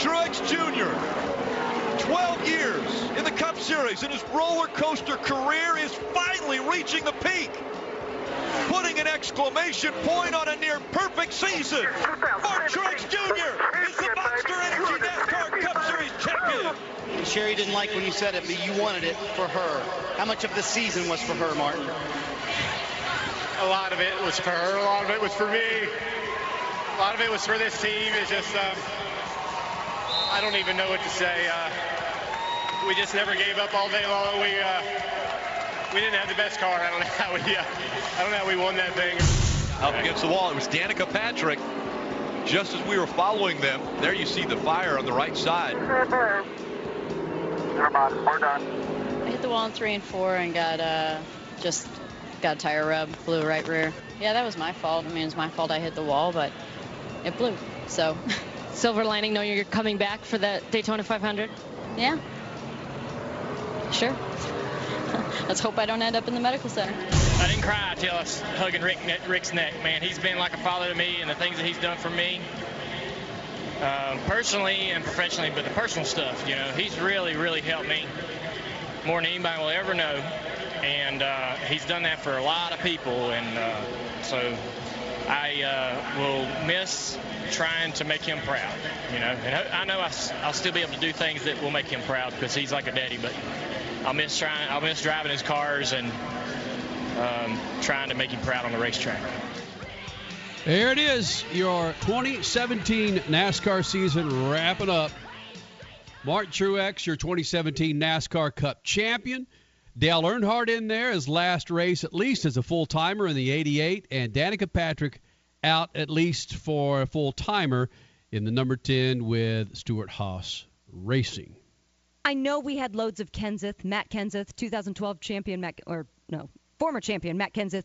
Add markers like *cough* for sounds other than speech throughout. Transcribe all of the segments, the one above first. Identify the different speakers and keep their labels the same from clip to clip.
Speaker 1: Truex Jr. 12 years in the Cup Series and his roller coaster career is finally reaching the peak. Putting an exclamation point on a near perfect season. Martin Truex Jr. is the Monster Energy NASCAR Cup Series champion.
Speaker 2: Sherry didn't like when you said it, but you wanted it for her. How much of the season was for her, Martin?
Speaker 3: A lot of it was for her. A lot of it was for me. A lot of it was for this team. It's just, um, I don't even know what to say. Uh, we just never gave up all day long. We uh, we didn't have the best car. I don't know how we uh, I don't know how we won that thing.
Speaker 1: Up against the wall, it was Danica Patrick. Just as we were following them, there you see the fire on the right side.
Speaker 4: We're done.
Speaker 5: I hit the wall in three and four and got uh just got a tire rub, blew right rear. Yeah, that was my fault. I mean, it's my fault I hit the wall, but it blew. So, *laughs*
Speaker 6: silver lining, knowing you're coming back for the Daytona 500.
Speaker 5: Yeah. Sure. *laughs* Let's hope I don't end up in the medical center.
Speaker 3: I didn't cry till I was hugging Rick, Rick's neck. Man, he's been like a father to me, and the things that he's done for me, um, personally and professionally, but the personal stuff, you know, he's really, really helped me more than anybody will ever know. And uh, he's done that for a lot of people, and uh, so I uh, will miss trying to make him proud, you know. And I know I'll still be able to do things that will make him proud because he's like a daddy, but I'll miss trying, I'll miss driving his cars and um, trying to make him proud on the racetrack.
Speaker 7: There it is, your 2017 NASCAR season wrapping up. Martin Truex, your 2017 NASCAR Cup champion. Dale Earnhardt in there, his last race at least as a full timer in the 88, and Danica Patrick out at least for a full timer in the number 10 with Stewart-Haas Racing.
Speaker 8: I know we had loads of Kenseth, Matt Kenseth, 2012 champion, Matt, or no, former champion Matt Kenseth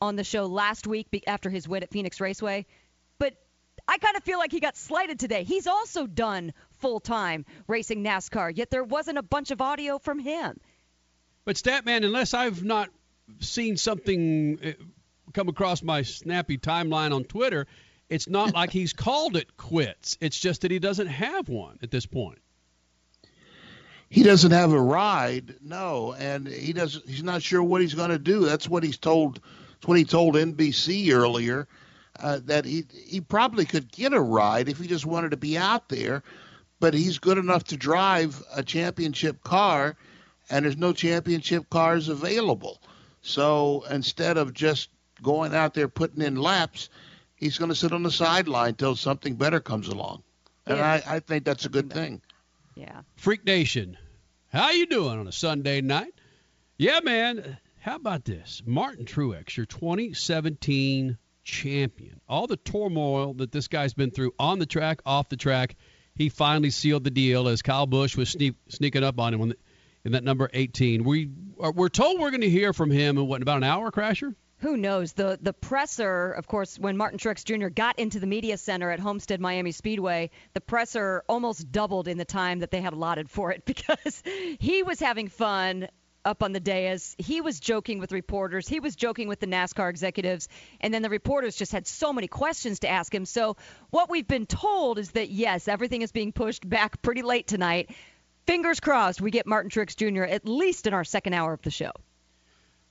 Speaker 8: on the show last week after his win at Phoenix Raceway, but I kind of feel like he got slighted today. He's also done full time racing NASCAR, yet there wasn't a bunch of audio from him.
Speaker 7: But Statman, unless I've not seen something uh, come across my snappy timeline on Twitter, it's not *laughs* like he's called it quits. It's just that he doesn't have one at this point.
Speaker 9: He doesn't have a ride, no, and he doesn't. He's not sure what he's going to do. That's what he's told. That's what he told NBC earlier. Uh, that he he probably could get a ride if he just wanted to be out there, but he's good enough to drive a championship car, and there's no championship cars available. So instead of just going out there putting in laps, he's going to sit on the sideline till something better comes along, and
Speaker 8: Yeah.
Speaker 9: I, I think that's a good thing.
Speaker 8: Yeah.
Speaker 7: Freak Nation, how you doing on a Sunday night? Yeah, man. How about this? Martin Truex, your 2017 champion. All the turmoil that this guy's been through on the track, off the track, he finally sealed the deal as Kyle Busch was sneak, sneaking up on him in, in that number 18. We are, we're told we're going to hear from him in what about an hour, Crasher?
Speaker 8: Who knows? The the presser, of course, when Martin Truex Jr. got into the media center at Homestead Miami Speedway, the presser almost doubled in the time that they had allotted for it *laughs* because he was having fun up on the dais. He was joking with reporters. He was joking with the NASCAR executives, and then the reporters just had so many questions to ask him. So what we've been told is that yes, everything is being pushed back pretty late tonight. Fingers crossed we get Martin Truex Jr. at least in our second hour of the show.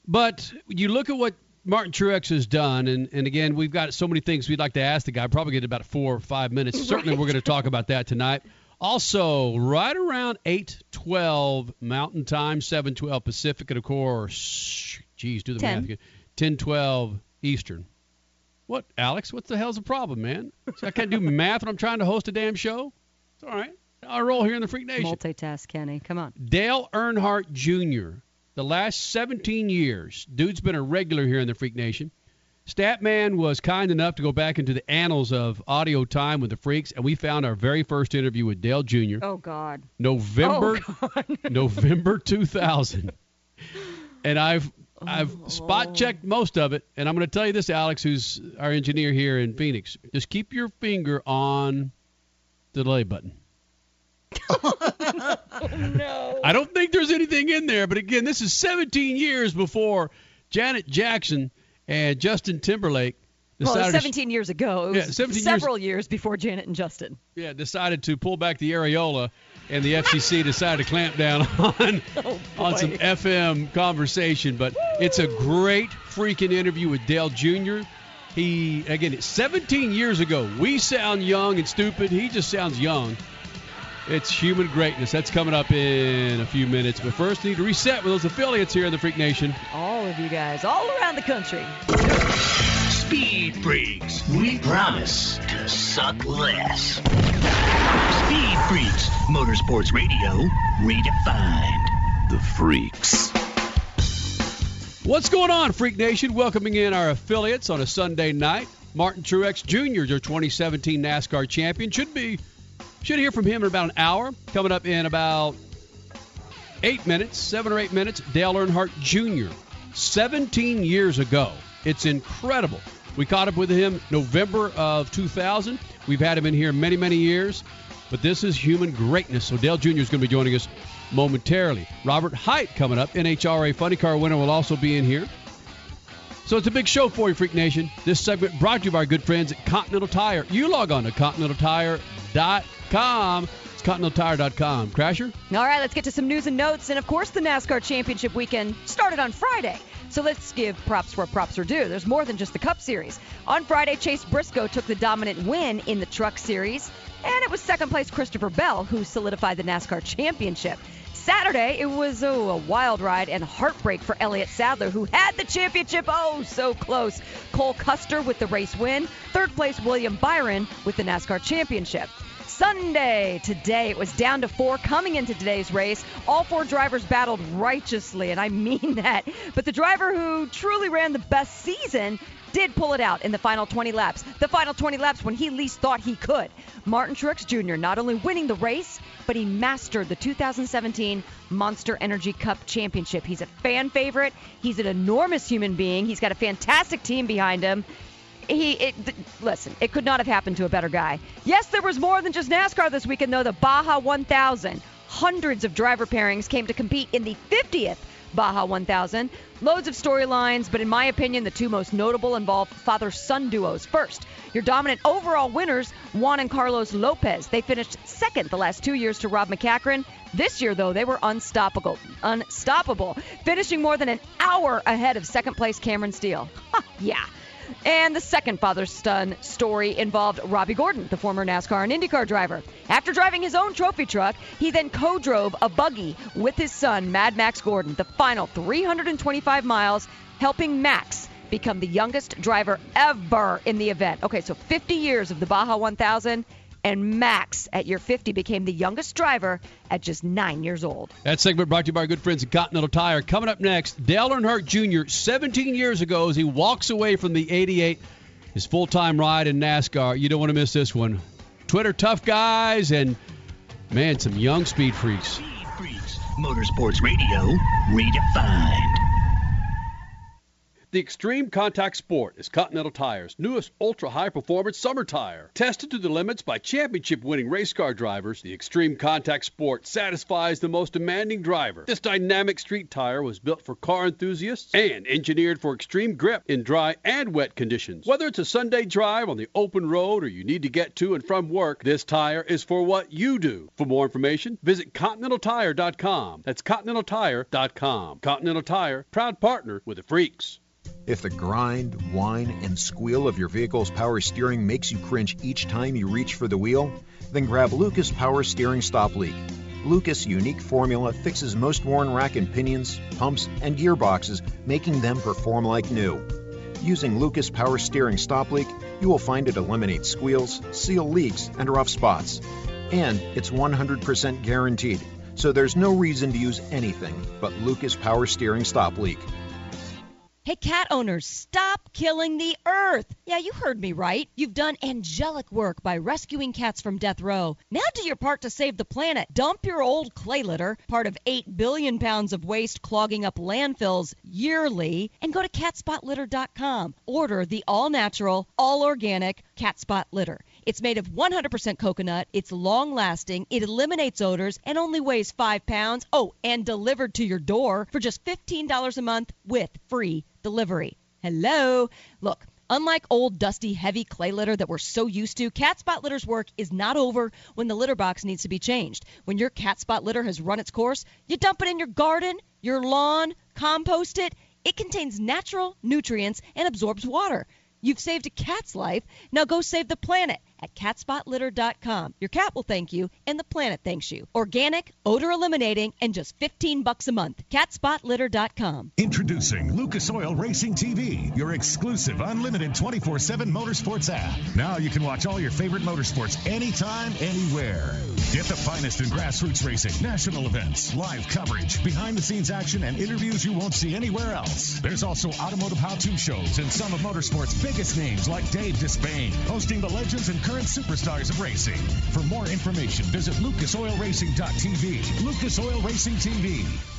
Speaker 7: But you look at what Martin Truex has done, and, and again, we've got so many things we'd like to ask the guy. Probably get about four or five minutes. *laughs* Certainly, we're going to talk about that tonight. Also, right around 8:12 Mountain Time, 7:12 Pacific, and of course, geez, do the
Speaker 8: Ten.
Speaker 7: math again. 10:12 Eastern. What, Alex? What the hell's the problem, man? I can't do *laughs* math when I'm trying to host a damn show. It's all right. I role here in the Freak Nation.
Speaker 8: Multitask, Kenny. Come on.
Speaker 7: Dale Earnhardt Jr. The last 17 years, dude's been a regular here in the Freak Nation. Statman was kind enough to go back into the annals of audio time with the Freaks, and we found our very first interview with Dale Jr.
Speaker 8: Oh God.
Speaker 7: November
Speaker 8: Oh, God. *laughs*
Speaker 7: November 2000. And I've I've spot oh. checked most of it, and I'm going to tell you this, Alex, who's our engineer here in Phoenix. Just keep your finger on the delay button.
Speaker 8: Oh, no. *laughs*
Speaker 7: I don't think there's anything in there, but again, this is 17 years before Janet Jackson and Justin Timberlake
Speaker 8: Well,
Speaker 7: decided
Speaker 8: was
Speaker 7: to
Speaker 8: 17 years ago. It was
Speaker 7: Yeah, 17
Speaker 8: several years. before Janet and Justin.
Speaker 7: yeah, decided to pull back the areola, and the FCC *laughs* decided to clamp down *laughs* on
Speaker 8: Oh,
Speaker 7: on some FM conversation. But it's a great freaking interview with Dale Jr. He again, it's 17 years ago. We sound young and stupid. He just sounds young. It's human greatness. That's coming up in a few minutes. But first, we need to reset with those affiliates here in the Freak Nation.
Speaker 8: All of you guys, all around the country.
Speaker 10: Speed Freaks, we promise to suck less. Speed Freaks, Motorsports Radio, redefined. The Freaks.
Speaker 7: What's going on, Freak Nation? Welcoming in our affiliates on a Sunday night. Martin Truex Jr., your 2017 NASCAR champion, should be should hear from him in about an hour. Coming up in about eight minutes, seven or eight minutes. Dale Earnhardt Jr. 17 years ago. It's incredible. We caught up with him November of 2000. We've had him in here many, many years, but this is human greatness. So Dale Jr. is going to be joining us momentarily. Robert Hight coming up. NHRA Funny Car winner will also be in here. So it's a big show for you, Freak Nation. This segment brought to you by our good friends at Continental Tire. You log on to continentaltire.com. It's continentaltire.com. Crasher?
Speaker 8: All right, let's get to some news and notes. And of course, the NASCAR Championship weekend started on Friday. So let's give props where props are due. There's more than just the Cup Series. On Friday, Chase Briscoe took the dominant win in the Truck Series, and it was second place Christopher Bell who solidified the NASCAR Championship. Saturday, it was oh, a wild ride and heartbreak for Elliott Sadler, who had the championship oh so close. Cole Custer with the race win. Third place, William Byron with the NASCAR Championship. Sunday, today, it was down to four coming into today's race. All four drivers battled righteously, and I mean *laughs* that. But the driver who truly ran the best season did pull it out in the final 20 laps. The final 20 laps when he least thought he could. Martin Truex Jr. not only winning the race, but he mastered the 2017 Monster Energy Cup Championship. He's a fan favorite. He's an enormous human being. He's got a fantastic team behind him. He it, th- listen. It could not have happened to a better guy. Yes, there was more than just NASCAR this weekend, though. The Baja 1000. Hundreds of driver pairings came to compete in the 50th Baja 1000. Loads of storylines, but in my opinion, the two most notable involve father son duos. First, your dominant overall winners, Juan and Carlos Lopez. They finished second the last two years to Rob MacCachren. This year, though, they were unstoppable. Unstoppable. Finishing more than an hour ahead of second place Cameron Steele. *laughs* Yeah. And the second father son story involved Robby Gordon, the former NASCAR and IndyCar driver. After driving his own trophy truck, he then co drove a buggy with his son, Mad Max Gordon, the final 325 miles, helping Max become the youngest driver ever in the event. Okay, so 50 years of the Baja 1000, and Max at year 50 became the youngest driver at just nine years old.
Speaker 7: That segment brought to you by our good friends at Continental Tire. Coming up next, Dale Earnhardt Jr., 17 years ago, as he walks away from the 88, his full time ride in NASCAR. You don't want to miss this one. Twitter tough guys and, man, some young speed freaks.
Speaker 10: Speed Freaks, Motorsports Radio, redefined.
Speaker 7: The Extreme Contact Sport is Continental Tire's newest ultra high performance summer tire. Tested to the limits by championship winning race car drivers, the Extreme Contact Sport satisfies the most demanding driver. This dynamic street tire was built for car enthusiasts and engineered for extreme grip in dry and wet conditions. Whether it's a Sunday drive on the open road or you need to get to and from work, this tire is for what you do. For more information, visit ContinentalTire.com. That's ContinentalTire.com. Continental Tire, proud partner with the Freaks.
Speaker 4: If the grind, whine, and squeal of your vehicle's power steering makes you cringe each time you reach for the wheel, then grab Lucas Power Steering Stop Leak. Lucas' unique formula fixes most worn rack and pinions, pumps, and gearboxes, making them perform like new. Using Lucas Power Steering Stop Leak, you will find it eliminates squeals, seal leaks, and rough spots. And it's 100% guaranteed, so there's no reason to use anything but Lucas Power Steering Stop Leak.
Speaker 8: Hey, cat owners, stop killing the earth. Yeah, you heard me right. You've done angelic work by rescuing cats from death row. Now do your part to save the planet. Dump your old clay litter, part of 8 billion pounds of waste clogging up landfills yearly, and go to catspotlitter.com. Order the all natural, all organic cat spot litter. It's made of 100% coconut, it's long lasting, it eliminates odors, and only weighs 5 pounds. Oh, and delivered to your door for just $15 a month with free delivery. Hello. Look, Unlike old, dusty, heavy clay litter that we're so used to, cat spot litter's work is not over when the litter box needs to be changed. When your cat spot litter has run its course, you dump it in your garden, your lawn, compost it. It contains natural nutrients and absorbs water. You've saved a cat's life. Now go save the planet at catspotlitter.com. Your cat will thank you and the planet thanks you. Organic, odor eliminating, and just 15 bucks a month. catspotlitter.com.
Speaker 11: Introducing Lucas Oil Racing TV, your exclusive unlimited 24/7 motorsports app. Now you can watch all your favorite motorsports anytime, anywhere. Get the finest in grassroots racing, national events, live coverage, behind the scenes action, and interviews you won't see anywhere else. There's also automotive how to shows and some of motorsports' biggest names like Dave Despain, hosting the legends and current superstars of racing. For more information, visit lucasoilracing.tv. Lucas Oil Racing TV.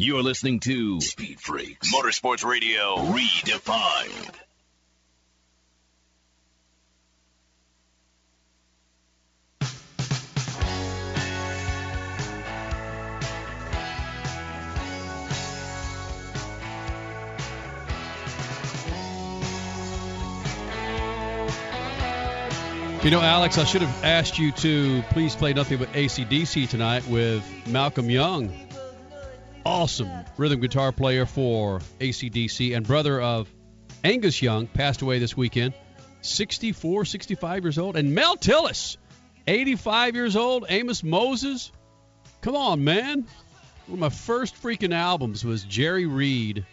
Speaker 10: You're listening to Speed Freaks Motorsports Radio Redefined.
Speaker 7: You know, Alex, I should have asked you to please play nothing but ACDC tonight with Malcolm Young. Awesome rhythm guitar player for ACDC and brother of Angus Young, passed away this weekend. 64, 65 years old. And Mel Tillis, 85 years old. Amos Moses. Come on, man. One of my first freaking albums was Jerry Reed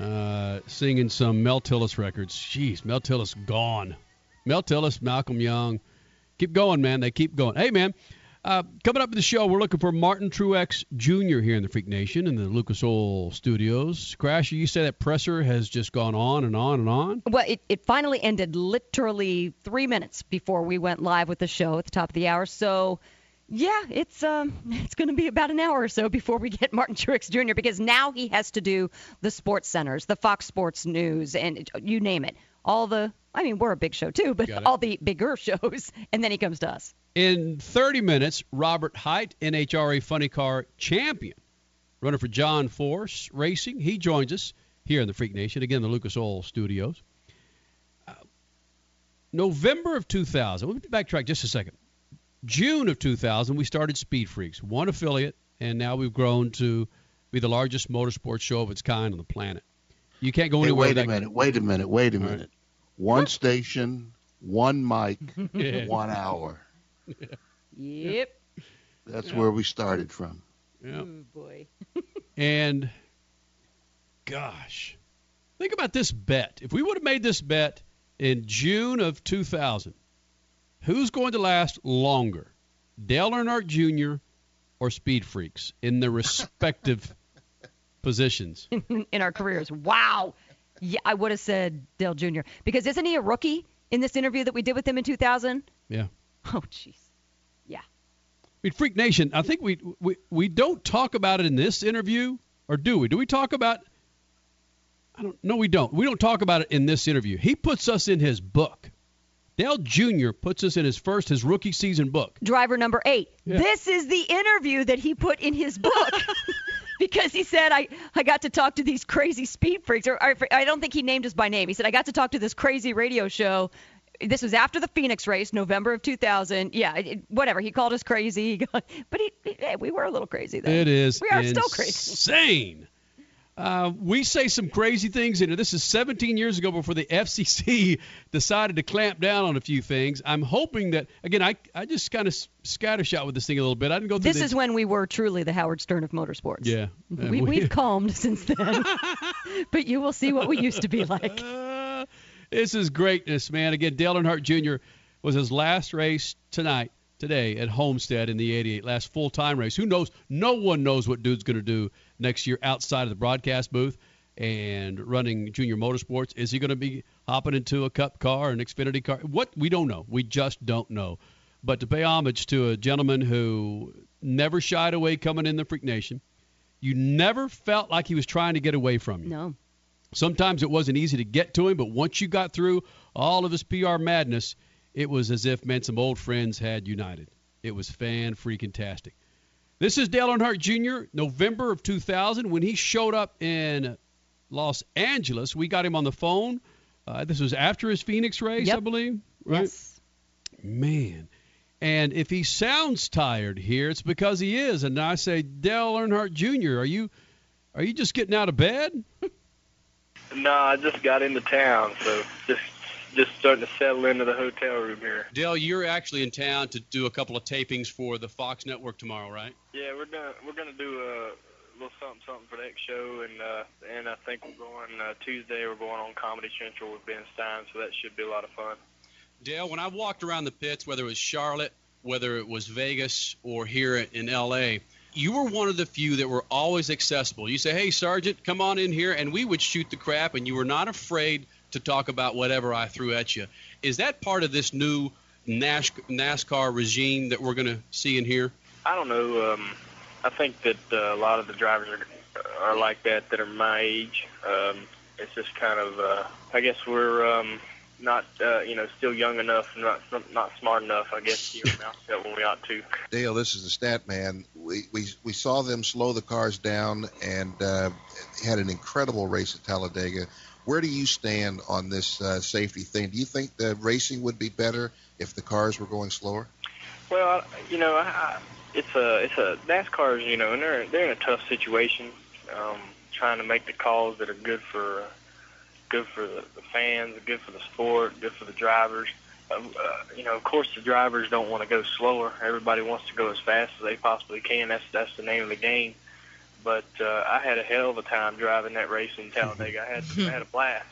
Speaker 7: uh, singing some Mel Tillis records. Jeez, Mel Tillis gone. Mel Tillis, Malcolm Young. Keep going, man. They keep going. Hey, man. Uh, coming up in the show, we're looking for Martin Truex Jr. here in the Freak Nation in the Lucas Oil Studios. Crasher, you say that presser has just gone on and on and on?
Speaker 8: Well, it, it finally ended literally three minutes before we went live with the show at the top of the hour. So, yeah, it's um, *laughs* it's going to be about an hour or so before we get *laughs* Martin Truex Jr. because now he has to do the sports centers, the Fox Sports News, and you name it, all the. I mean, we're a big show too, but all the bigger *laughs* shows, and then he comes to us.
Speaker 7: In 30 minutes, Robert Hight, NHRA Funny Car champion, runner for John Force Racing. He joins us here in the Freak Nation, again, the Lucas Oil Studios. Uh, November of 2000, let me backtrack just a second. June of 2000, we started Speed Freaks, one affiliate, and now we've grown to be the largest motorsports show of its kind on the planet. You can't go
Speaker 9: Hey,
Speaker 7: anywhere.
Speaker 9: wait a
Speaker 7: without-
Speaker 9: minute. Wait a minute. Wait a
Speaker 7: All right.
Speaker 9: minute. One station, one mic, *laughs*
Speaker 7: Yeah.
Speaker 9: one hour.
Speaker 8: Yep.
Speaker 9: That's
Speaker 7: Yeah.
Speaker 9: where we started from.
Speaker 7: Yeah.
Speaker 8: Oh boy. *laughs*
Speaker 7: And gosh, think about this bet. If we would have made this bet in June of 2000, who's going to last longer, Dale Earnhardt Jr. or Speed Freaks in their respective *laughs* positions? *laughs*
Speaker 8: in our careers. Wow. Yeah, I would have said Dale Jr. because isn't he a rookie in this interview that we did with him in 2000?
Speaker 7: Yeah.
Speaker 8: Oh, jeez. Yeah.
Speaker 7: I mean, Freak Nation, I think we, we we don't talk about it in this interview, or do we? Do we talk about? I don't. No, we don't. We don't talk about it in this interview. He puts us in his book. Dale Jr. puts us in his first, his rookie season book.
Speaker 8: Driver number eight.
Speaker 7: Yeah.
Speaker 8: This is the interview that he put in his book. *laughs* Because he said I, I got to talk to these crazy speed freaks, or, or I don't think he named us by name. He said I got to talk to this crazy radio show. This was after the Phoenix race, November of 2000. Yeah, it, whatever. He called us crazy, *laughs* but he, he- hey, we were a little crazy then.
Speaker 7: It is
Speaker 8: We are still crazy.
Speaker 7: insane. Uh, we say some crazy things in it. This is 17 years ago before the *laughs* FCC decided to clamp down on a few things. I'm hoping that again, I I just kind of scattershot with this thing a little bit. I didn't go through.
Speaker 8: This
Speaker 7: the,
Speaker 8: is when we were truly the Howard Stern of motorsports.
Speaker 7: Yeah,
Speaker 8: we, we've *laughs* calmed since then, *laughs* but you will see what we used to be like.
Speaker 7: this is greatness, man. Again, Dale Earnhardt Jr. was his last race tonight today at Homestead in the 88, last full time race. Who knows? No one knows what dude's going to do next year outside of the broadcast booth and running junior motorsports. Is he going to be hopping into a cup car, an Xfinity car? What? We don't know. We just don't know. But to pay homage to a gentleman who never shied away coming in the Freak Nation, you never felt like he was trying to get away from you.
Speaker 8: No.
Speaker 7: Sometimes it wasn't easy to get to him, but once you got through all of his PR madness, it was as if man some old friends had united. It was fan freaking tastic. This is Dale Earnhardt Jr. November of 2000 when he showed up in Los Angeles. We got him on the phone. Uh, this was after his Phoenix race,
Speaker 8: yep.
Speaker 7: I believe. Right?
Speaker 8: Yes.
Speaker 7: Man. And if he sounds tired here, it's because he is. And I say, Dale Earnhardt Jr., are you are you just getting out of bed? *laughs*
Speaker 12: no, I just got into town, so just just starting to settle into the hotel room here.
Speaker 7: Dale, you're actually in town to do a couple of tapings for the Fox Network tomorrow, right?
Speaker 12: Yeah, we're gonna we're gonna do a little something something for that show, and uh, and I think we're going uh, Tuesday. We're going on Comedy Central with Ben Stein, so that should be a lot of fun.
Speaker 7: Dale, when I walked around the pits, whether it was Charlotte, whether it was Vegas, or here in L.A. You were one of the few that were always accessible. You say, "Hey, Sergeant, come on in here," and we would shoot the crap, and you were not afraid to talk about whatever I threw at you. Is that part of this new NASCAR regime that we're going to see in here?
Speaker 12: I don't know. Um, I think that uh, a lot of the drivers are, are like that that are my age. Um, it's just kind of, uh, I guess we're um, not, uh, you know, still young enough, not not smart enough, I guess, to hear them out when we ought to.
Speaker 9: Dale, this is the stat man. We we we saw them slow the cars down and uh, had an incredible race at Talladega. Where do you stand on this uh, safety thing? Do you think the racing would be better if the cars were going slower?
Speaker 12: Well, you know, I, it's a it's a NASCAR's, you know, and they're they're in a tough situation, um, trying to make the calls that are good for good for the, fans, good for the sport, good for the drivers. Um, uh, you know, of course, the drivers don't want to go slower. Everybody wants to go as fast as they possibly can. That's that's the name of the game. But uh, I had a hell of a time driving that race in Talladega. I had I had a blast,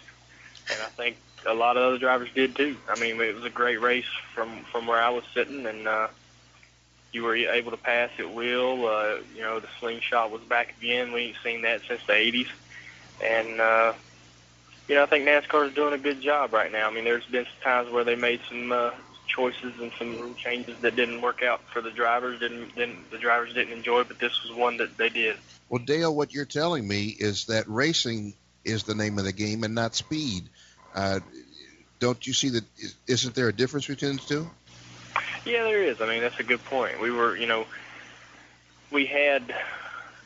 Speaker 12: and I think a lot of other drivers did too. I mean, it was a great race from from where I was sitting, and uh, you were able to pass at will. Uh, you know, the slingshot was back again. We ain't seen that since the '80s, and uh, you know, I think NASCAR is doing a good job right now. I mean, there's been some times where they made some uh, choices and some rule changes that didn't work out for the drivers. Didn't, didn't the drivers didn't enjoy, but this was one that they did.
Speaker 9: Well, Dale, what you're telling me is that racing is the name of the game and not speed. Uh, don't you see that? Isn't there a difference between the two?
Speaker 12: Yeah, there is. I mean, that's a good point. We were, you know, we had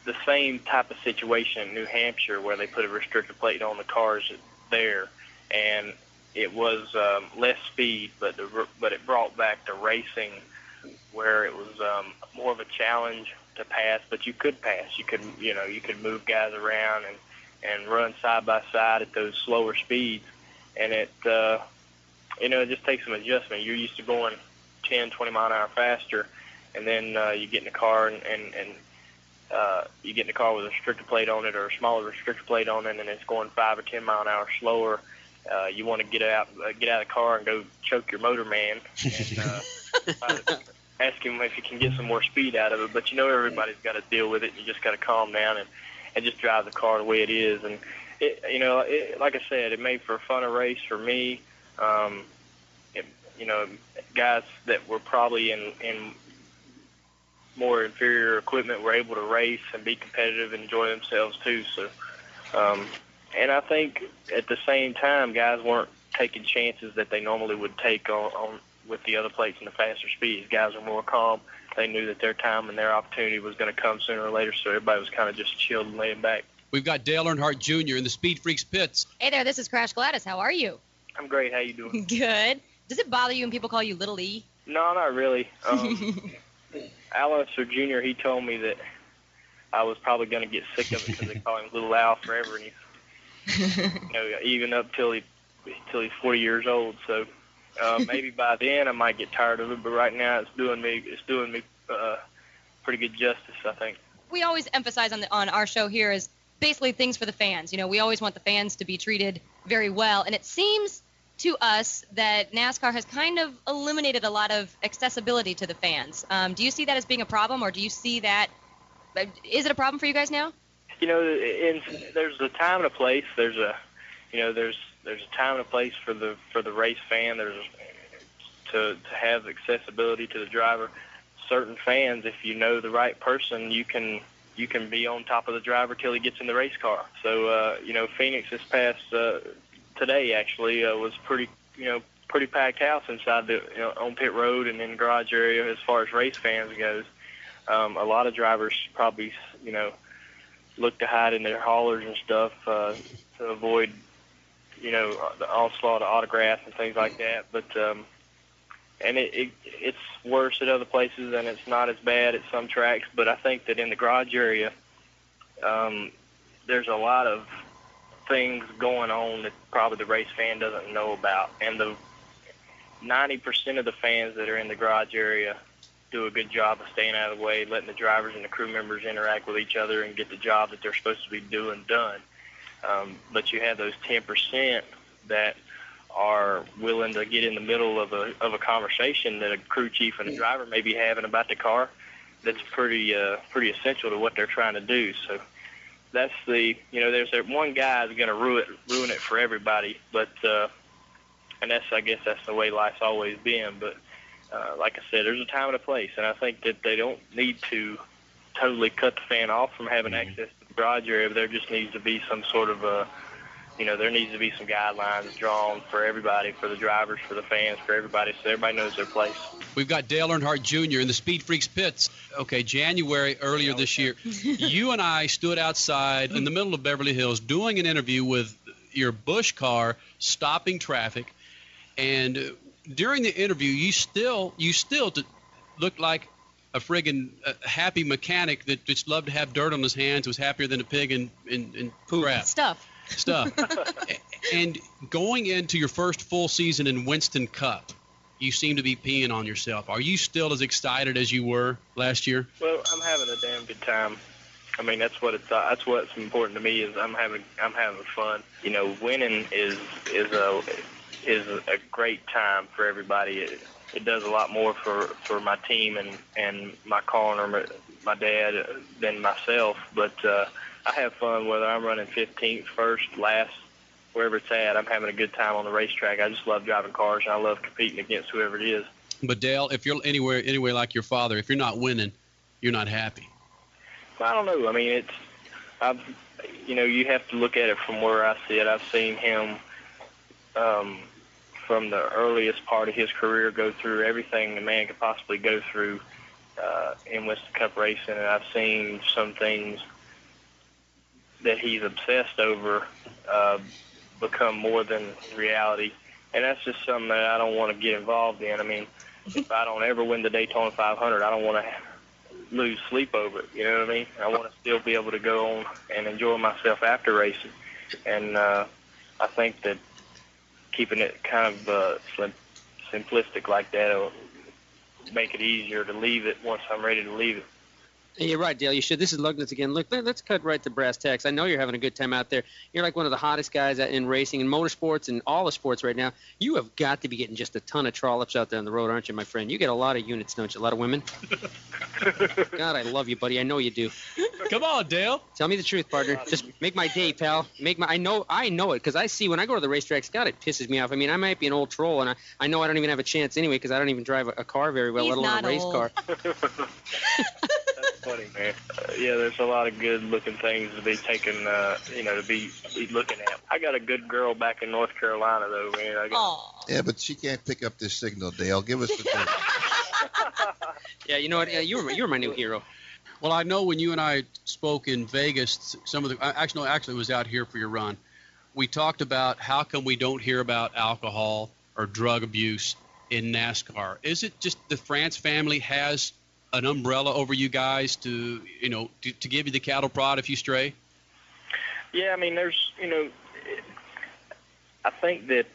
Speaker 12: the same type of situation in New Hampshire where they put a restrictor plate on the cars there, and it was um, less speed, but the, but it brought back the racing where it was um, more of a challenge to pass, but you could pass. You could, you know, you could move guys around and and run side by side at those slower speeds, and it, uh, you know, it just takes some adjustment. You're used to going 10, 20 mile an hour faster, and then uh, you get in the car and and, and uh, you get in the car with a restrictor plate on it or a smaller restrictor plate on it, and it's going five or 10 mile an hour slower. Uh, you want to get out, uh, get out of the car and go choke your motor man. And, uh, *laughs* ask him if you can get some more speed out of it. But you know everybody's got to deal with it. You just got to calm down and and just drive the car the way it is. And it, you know, it, like I said, it made for a funner race for me. Um, it, you know, guys that were probably in in more inferior equipment were able to race and be competitive and enjoy themselves too. So, um, and I think at the same time, guys weren't taking chances that they normally would take on, on with the other plates and the faster speeds. Guys were more calm. They knew that their time and their opportunity was going to come sooner or later, so everybody was kind of just chilled and laying back.
Speaker 7: We've got Dale Earnhardt Jr. in the Speed Freaks pits.
Speaker 6: Hey there, this is Crash Gladys. How are you?
Speaker 12: I'm great. How you doing? *laughs*
Speaker 6: Good. Does it bother you when people call you Little E?
Speaker 12: No, not really. Um, *laughs* Al Unser Jr. He told me that I was probably going to get sick of it because they call him Little Al forever, and he's *laughs* you know even up till he till he's 40 years old. So uh, maybe by then I might get tired of it, but right now it's doing me it's doing me uh, pretty good justice, I think.
Speaker 13: We always emphasize on the, on our show here is basically things for the fans. You know, we always want the fans to be treated very well, and it seems to us that NASCAR has kind of eliminated a lot of accessibility to the fans. Um, do you see that as being a problem, or do you see that is it a problem for you guys now?
Speaker 12: You know, in, there's a time and a place. There's a, you know, there's there's a time and a place for the for the race fan. There's to to have accessibility to the driver. Certain fans, if you know the right person, you can you can be on top of the driver till he gets in the race car. So uh, you know, Phoenix this past uh, today actually uh, was pretty you know pretty packed house inside the you know, on pit road and in the garage area as far as race fans goes. Um, a lot of drivers probably you know look to hide in their haulers and stuff uh, to avoid you know the onslaught of autographs and things like that. But um, and it, it it's worse at other places and it's not as bad at some tracks. But I think that in the garage area, um, there's a lot of things going on that probably the race fan doesn't know about, and the 90% of the fans that are in the garage area do a good job of staying out of the way, letting the drivers and the crew members interact with each other and get the job that they're supposed to be doing done. Um, but you have those 10% that are willing to get in the middle of a of a conversation that a crew chief and a driver may be having about the car. That's pretty uh, pretty essential to what they're trying to do. So that's the you know there's that one guy that's going to ruin ruin it for everybody. But uh, and that's I guess that's the way life's always been. But uh, like I said, there's a time and a place, and I think that they don't need to totally cut the fan off from having mm-hmm. access garage area. There just needs to be some sort of a you know, there needs to be some guidelines drawn for everybody, for the drivers, for the fans, for everybody, so everybody knows their place.
Speaker 7: We've got Dale Earnhardt Jr. in the Speed Freaks pits. Okay, January earlier this year, *laughs* you and I stood outside in the middle of Beverly Hills doing an interview with your Bush car, stopping traffic, and during the interview, you still you still looked like a friggin' uh, happy mechanic that just loved to have dirt on his hands, was happier than a pig in in, in poop. Crap.
Speaker 13: Stuff
Speaker 7: stuff. *laughs* and going into your first full season in Winston Cup, you seem to be peeing on yourself. Are you still as excited as you were last year?
Speaker 12: Well, I'm having a damn good time. I mean, that's what it's. Uh, that's what's important to me is I'm having I'm having fun. You know, winning is is a is a great time for everybody. It, it does a lot more for for my team and and my car owner, my, my dad, than myself. But uh, I have fun whether I'm running 15th, first, last, wherever it's at. I'm having a good time on the racetrack. I just love driving cars and I love competing against whoever it is.
Speaker 7: But Dale, if you're anywhere anywhere like your father, if you're not winning, you're not happy.
Speaker 12: Well, I don't know. I mean, it's I've you know you have to look at it from where I see it. I've seen him um, from the earliest part of his career go through everything a man could possibly go through uh, in Winston Cup racing, and I've seen some things that he's obsessed over uh, become more than reality. And that's just something that I don't want to get involved in. I mean, if I don't ever win the Daytona 500, I don't want to lose sleep over it. You know what I mean? I want to still be able to go on and enjoy myself after racing. And uh, I think that keeping it kind of uh, slim, simplistic like that will make it easier to leave it once I'm ready to leave it.
Speaker 14: You're right, Dale. You should. This is Lugnitz again. Look, let's cut right to brass tacks. I know you're having a good time out there. You're like one of the hottest guys in racing and motorsports and all the sports right now. You have got to be getting just a ton of trollops out there on the road, aren't you, my friend? You get a lot of units, don't you? A lot of women. *laughs* God, I love you, buddy. I know you do.
Speaker 7: Come on, Dale.
Speaker 14: Tell me the truth, partner. Just make my day, pal. Make my. I know. I know it because I see when I go to the racetracks. God, it pisses me off. I mean, I might be an old troll, and I, I know I don't even have a chance anyway because I don't even drive a, a car very well,
Speaker 13: He's
Speaker 14: let alone a race
Speaker 13: old.
Speaker 14: car. *laughs* *laughs*
Speaker 12: That's funny, man. *laughs* Uh, yeah, there's a lot of good-looking things to be taken, uh, you know, to be, be looking at. I got a good girl back in North Carolina, though, man. I got,
Speaker 9: Yeah, but she can't pick up this signal, Dale. Give us the *laughs* thing. *laughs*
Speaker 14: Yeah, you know what? Yeah, you're you're my new hero.
Speaker 7: Well, I know when you and I spoke in Vegas, some of the actually no, actually it was out here for your run. We talked about how come we don't hear about alcohol or drug abuse in NASCAR. Is it just the France family has an umbrella over you guys to, you know, to, to give you the cattle prod if you stray?
Speaker 12: Yeah, I mean, there's, you know, I think that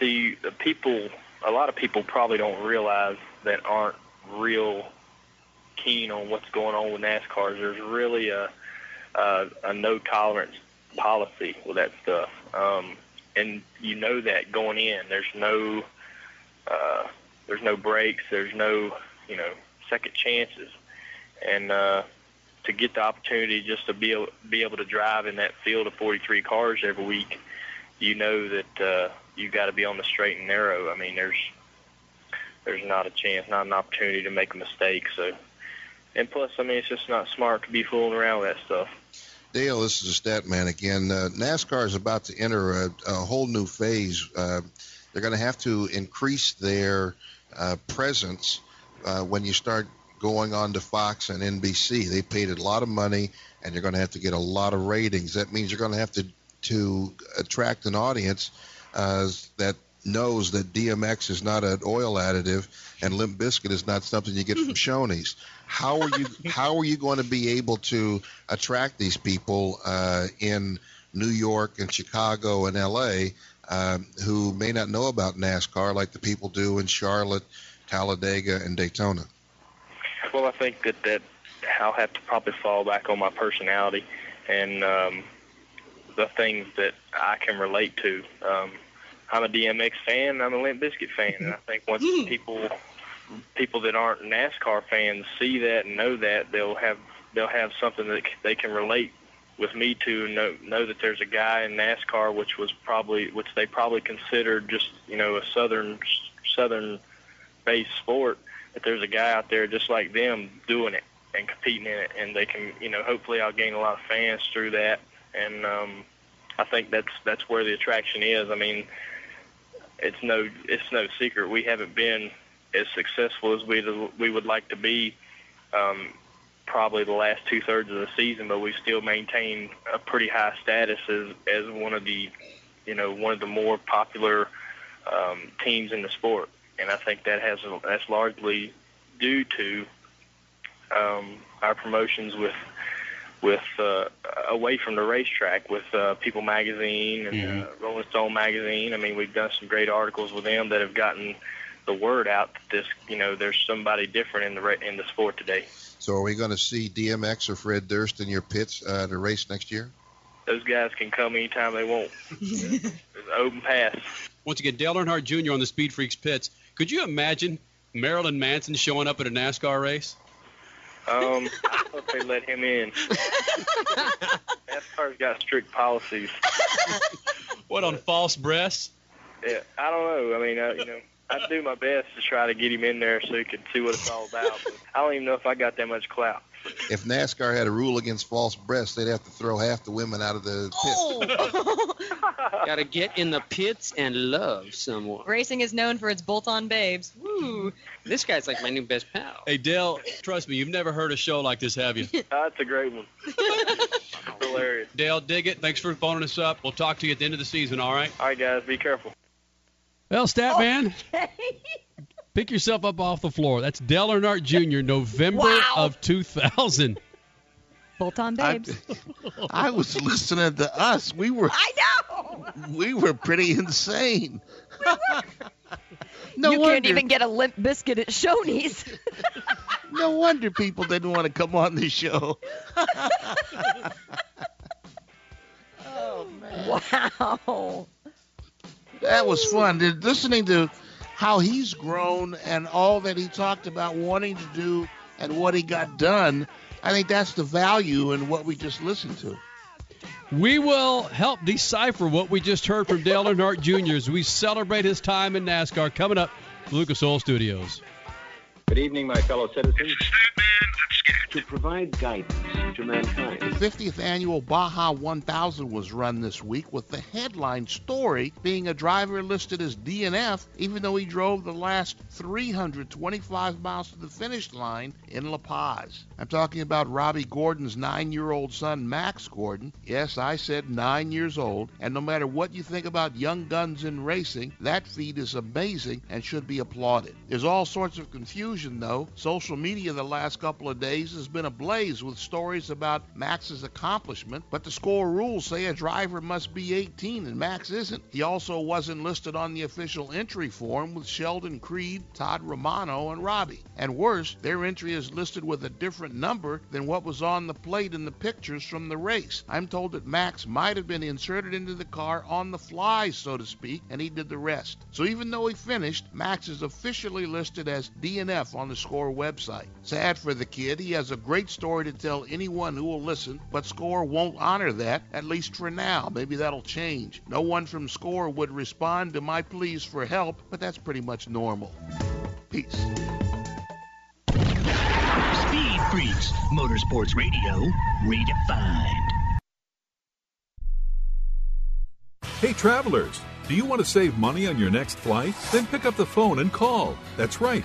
Speaker 12: the people, a lot of people probably don't realize that aren't real keen on what's going on with NASCAR. There's really a a, a no tolerance policy with that stuff, um, and you know that going in. There's no uh, there's no breaks. There's no you know second chances, and uh, to get the opportunity just to be be able to drive in that field of 43 cars every week, you know that uh, you got to be on the straight and narrow. I mean, there's there's not a chance, not an opportunity to make a mistake. So, and plus, I mean, it's just not smart to be fooling around with that stuff.
Speaker 9: Dale, this is a stat man again. Uh, NASCAR is about to enter a, a whole new phase. Uh, they're going to have to increase their uh, presence uh, when you start going on to Fox and NBC. They paid a lot of money, and you're going to have to get a lot of ratings. That means you're going to have to to attract an audience uh, that knows that DMX is not an oil additive and Limp Bizkit is not something you get from *laughs* Shoney's. How are you how are you going to be able to attract these people uh, in New York and Chicago and LA um, who may not know about NASCAR like the people do in Charlotte, Talladega, and Daytona?
Speaker 12: Well, I think that that I'll have to probably fall back on my personality and um, the things that I can relate to. Um, I'm a DMX fan. I'm a Limp Bizkit fan, and I think once people people that aren't NASCAR fans see that and know that, they'll have they'll have something that they can relate with me to know know that there's a guy in NASCAR which was probably which they probably considered just you know a southern southern based sport that there's a guy out there just like them doing it and competing in it. And they can you know hopefully I'll gain a lot of fans through that. And um I think that's that's where the attraction is. I mean it's no it's no secret. We haven't been as successful as we we would like to be um probably the last two thirds of the season, but we still maintain a pretty high status as as one of the, you know, one of the more popular um, teams in the sport, and I think that has that's largely due to um, our promotions with with uh, away from the racetrack with uh, People Magazine and
Speaker 7: Mm-hmm.
Speaker 12: uh, Rolling Stone Magazine. I mean, we've done some great articles with them that have gotten the word out that this, you know, there's somebody different in the ra- in the sport today.
Speaker 9: So are we going to see DMX or Fred Durst in your pits uh, to race next year?
Speaker 12: Those guys can come anytime they want. *laughs* It's an open pass.
Speaker 7: Once again, Dale Earnhardt Jr. on the Speed Freaks pits. Could you imagine Marilyn Manson showing up at a NASCAR race?
Speaker 12: Um, I hope they let him in. NASCAR's got strict policies.
Speaker 7: What on false breasts?
Speaker 12: Yeah, I don't know. I mean, uh, you know, I'd do my best to try to get him in there so he could see what it's all about. But I don't even know if I got that much clout.
Speaker 9: If NASCAR had a rule against false breasts, they'd have to throw half the women out of the pit.
Speaker 14: Got to get in the pits and love someone.
Speaker 13: Racing is known for its bolt-on babes. Woo.
Speaker 14: This guy's like my new best pal.
Speaker 7: Hey, Dale, trust me, you've never heard a show like this, have you? *laughs*
Speaker 12: Ah, that's a great one. *laughs* Hilarious.
Speaker 7: Dale, dig it. Thanks for phoning us up. We'll talk to you at the end of the season, all right?
Speaker 12: All right, guys, be careful.
Speaker 7: Well, Stat Man, pick yourself up off the floor. That's Dale Earnhardt Jr., November
Speaker 8: Wow.
Speaker 7: of 2000.
Speaker 8: Bolt on
Speaker 9: I,
Speaker 8: babes. *laughs*
Speaker 9: I was listening to us. We were
Speaker 8: I know.
Speaker 9: we were pretty insane. *laughs* no
Speaker 8: you
Speaker 9: wonder,
Speaker 8: can't even get a limp biscuit at Shoney's. *laughs*
Speaker 9: no wonder people didn't want to come on the show. oh man.
Speaker 8: wow.
Speaker 9: That was fun. Did- Listening to how he's grown and all that he talked about wanting to do and what he got done, I think that's the value in what we just listened to.
Speaker 7: We will help decipher what we just heard from Dale Earnhardt Jr. as we celebrate his time in NASCAR coming up, Lucas Oil Studios.
Speaker 15: Good evening, my fellow citizens. To provide guidance of mankind.
Speaker 9: The 50th annual Baja 1000 was run this week with the headline story being a driver listed as DNF even though he drove the last 325 miles to the finish line in La Paz. I'm talking about Robby Gordon's nine year old son, Max Gordon. Yes, I said nine years old, and no matter what you think about young guns in racing, that feat is amazing and should be applauded. There's all sorts of confusion, though. Social media the last couple of days has been ablaze with stories about Max's accomplishment, but the score rules say a driver must be 18 and Max isn't. He also wasn't listed on the official entry form with Sheldon Creed, Todd Romano, and Robby. And worse, their entry is listed with a different number than what was on the plate in the pictures from the race. I'm told that Max might have been inserted into the car on the fly, so to speak, and he did the rest. So even though he finished, Max is officially listed as DNF on the score website. Sad for the kid. He has a great story to tell anyone who will listen, but Score won't honor that, at least for now. Maybe that'll change. No one from Score would respond to my pleas for help, but that's pretty much normal. Peace.
Speaker 10: Speed Freaks, Motorsports Radio, redefined.
Speaker 16: Hey, travelers, do you want to save money on your next flight? Then pick up the phone and call. That's right,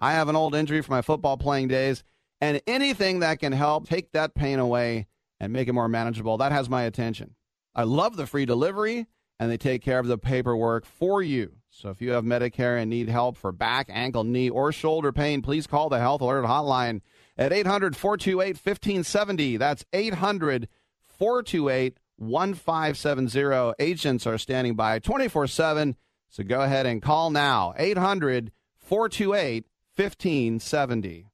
Speaker 17: I have an old injury from my football playing days and anything that can help take that pain away and make it more manageable, that has my attention. I love the free delivery, and they take care of the paperwork for you. So if you have Medicare and need help for back, ankle, knee, or shoulder pain, please call the Health Alert Hotline at 800 428 1570. That's 800 428 1570. Agents are standing by 24 7. So go ahead and call now 800 428 1570.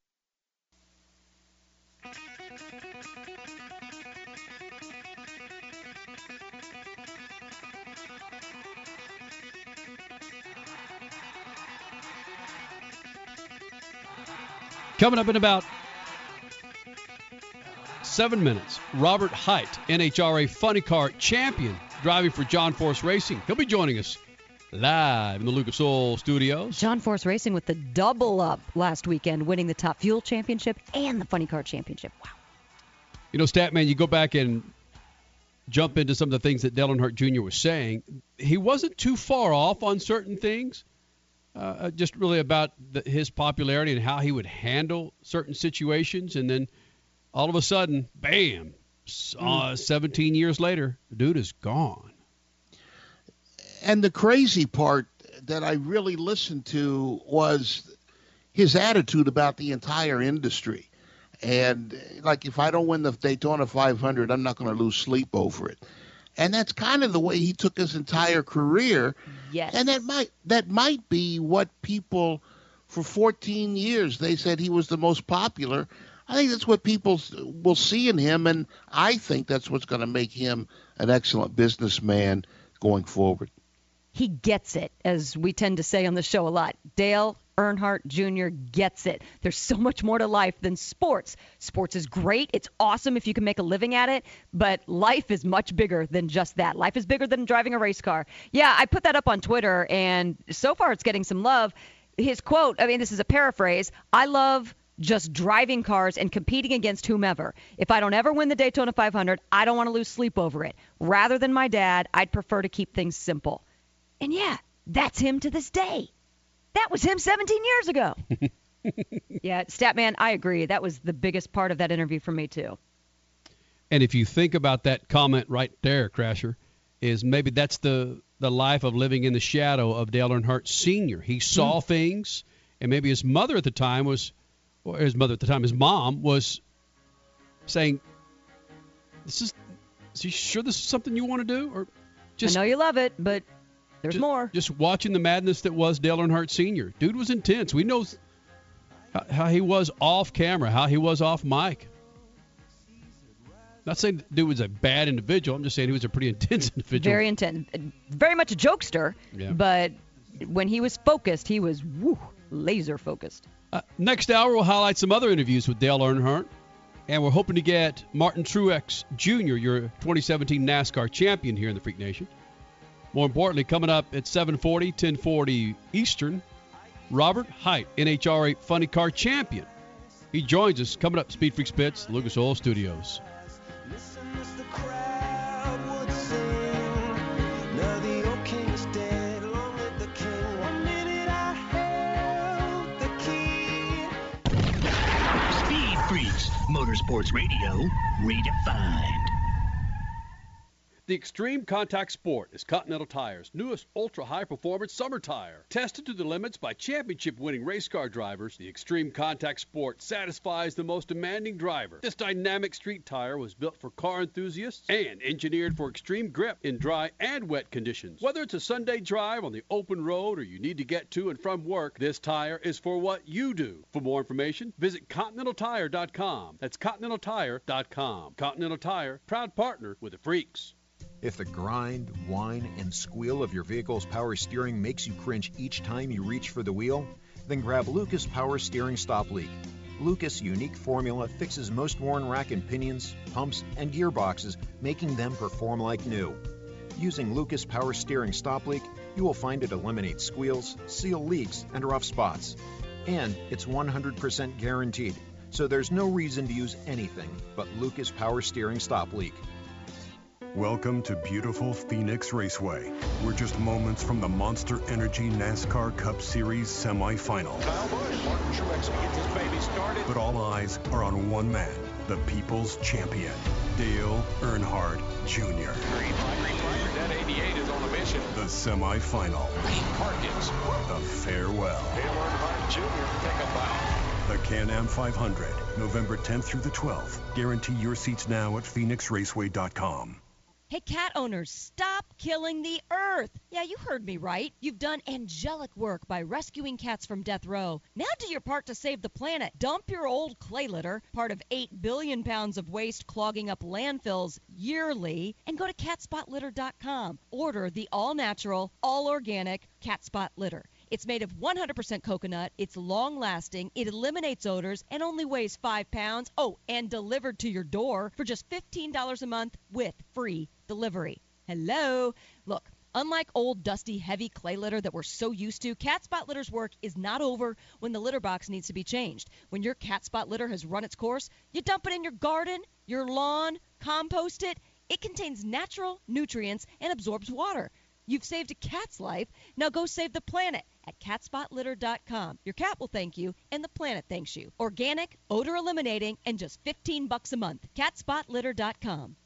Speaker 7: Coming up in about seven minutes, Robert Hight, NHRA Funny Car champion, driving for John Force Racing. He'll be joining us live in the Lucas Oil Studios.
Speaker 8: John Force Racing with the double up last weekend, winning the Top Fuel Championship and the Funny Car Championship. Wow.
Speaker 7: You know, Statman, you go back and jump into some of the things that Dale Earnhardt Jr. was saying. He wasn't too far off on certain things, uh, just really about the, his popularity and how he would handle certain situations. And then all of a sudden, bam, uh, 17 years later, the dude is gone.
Speaker 9: And the crazy part that I really listened to was his attitude about the entire industry. And like, if I don't win the Daytona 500, I'm not going to lose sleep over it. And that's kind of the way he took his entire career.
Speaker 8: Yes.
Speaker 9: And that might that might be what people for 14 years they said he was the most popular. I think that's what people will see in him, and I think that's what's going to make him an excellent businessman going forward.
Speaker 8: He gets it, as we tend to say on the show a lot. Dale Earnhardt Jr. gets it. There's so much more to life than sports. Sports is great. It's awesome if you can make a living at it, but life is much bigger than just that. Life is bigger than driving a race car. Yeah, I put that up on Twitter, and so far it's getting some love. His quote, I mean, this is a paraphrase I love just driving cars and competing against whomever. If I don't ever win the Daytona 500, I don't want to lose sleep over it. Rather than my dad, I'd prefer to keep things simple. And yeah, that's him to this day. That was him 17 years ago. *laughs* yeah, Statman, I agree. That was the biggest part of that interview for me, too.
Speaker 7: And if you think about that comment right there, Crasher, is maybe that's the the life of living in the shadow of Dale Earnhardt Sr. He saw mm. things, and maybe his mother at the time was, or his mother at the time, his mom was saying, "This is, is he sure this is something you want to do?" Or
Speaker 8: just I know you love it, but there's
Speaker 7: just,
Speaker 8: more.
Speaker 7: Just watching the madness that was Dale Earnhardt Sr. Dude was intense. We know how, how he was off camera, how he was off mic. Not saying dude was a bad individual. I'm just saying he was a pretty intense *laughs* individual.
Speaker 8: Very intense. Very much a jokester.
Speaker 7: Yeah.
Speaker 8: But when he was focused, he was woo, laser focused.
Speaker 7: Uh, next hour, we'll highlight some other interviews with Dale Earnhardt. And we're hoping to get Martin Truex Jr., your 2017 NASCAR champion here in the Freak Nation. More importantly, coming up at 740, 1040 Eastern, Robert Hight, NHRA Funny Car Champion. He joins us coming up Speed Freaks Pits, Lucas Oil Studios.
Speaker 10: Speed Freaks, Motorsports Radio, redefined.
Speaker 7: The Extreme Contact Sport is Continental Tire's newest ultra high performance summer tire. Tested to the limits by championship winning race car drivers, the Extreme Contact Sport satisfies the most demanding driver. This dynamic street tire was built for car enthusiasts and engineered for extreme grip in dry and wet conditions. Whether it's a Sunday drive on the open road or you need to get to and from work, this tire is for what you do. For more information, visit ContinentalTire.com. That's ContinentalTire.com. Continental Tire, proud partner with the Freaks.
Speaker 4: If the grind, whine, and squeal of your vehicle's power steering makes you cringe each time you reach for the wheel, then grab Lucas Power Steering Stop Leak. Lucas' unique formula fixes most worn rack and pinions, pumps, and gearboxes, making them perform like new. Using Lucas Power Steering Stop Leak, you will find it eliminates squeals, seal leaks, and rough spots. And it's 100% guaranteed, so there's no reason to use anything but Lucas Power Steering Stop Leak.
Speaker 18: Welcome to beautiful Phoenix Raceway. We're just moments from the Monster Energy NASCAR Cup Series semifinal. But all eyes are on one man, the people's champion, Dale Earnhardt Jr.
Speaker 1: Green flag, green flag. That 88 is on a mission.
Speaker 18: The semifinal.
Speaker 1: Harkins.
Speaker 18: The farewell.
Speaker 1: Dale Earnhardt Jr. Take a bow.
Speaker 18: The Can-Am 500, November 10th through the 12th. Guarantee your seats now at phoenixraceway.com.
Speaker 8: Hey, cat owners, stop killing the earth. Yeah, you heard me right. You've done angelic work by rescuing cats from death row. Now do your part to save the planet. Dump your old clay litter, part of 8 billion pounds of waste clogging up landfills yearly, and go to catspotlitter.com. Order the all natural, all organic cat spot litter. It's made of 100% coconut. It's long lasting. It eliminates odors and only weighs 5 pounds. Oh, and delivered to your door for just $15 a month with free delivery. Hello. Look, Unlike old, dusty, heavy clay litter that we're so used to, cat spot litter's work is not over when the litter box needs to be changed. When your cat spot litter has run its course, you dump it in your garden, your lawn, compost it. It contains natural nutrients and absorbs water. You've saved a cat's life. Now go save the planet at catspotlitter.com. Your cat will thank you, and the planet thanks you. Organic, odor eliminating, and just 15 bucks a month. Catspotlitter.com.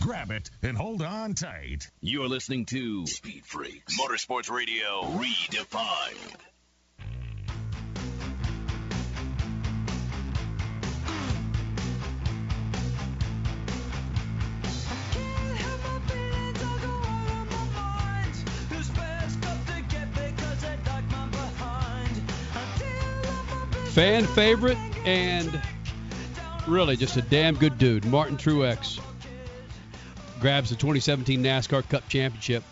Speaker 11: Grab it and hold on tight.
Speaker 10: You're listening to Speed Freaks Motorsports Radio Redefined.
Speaker 7: Fan favorite and really just a damn good dude, Martin Truex grabs the 2017 NASCAR Cup Championship.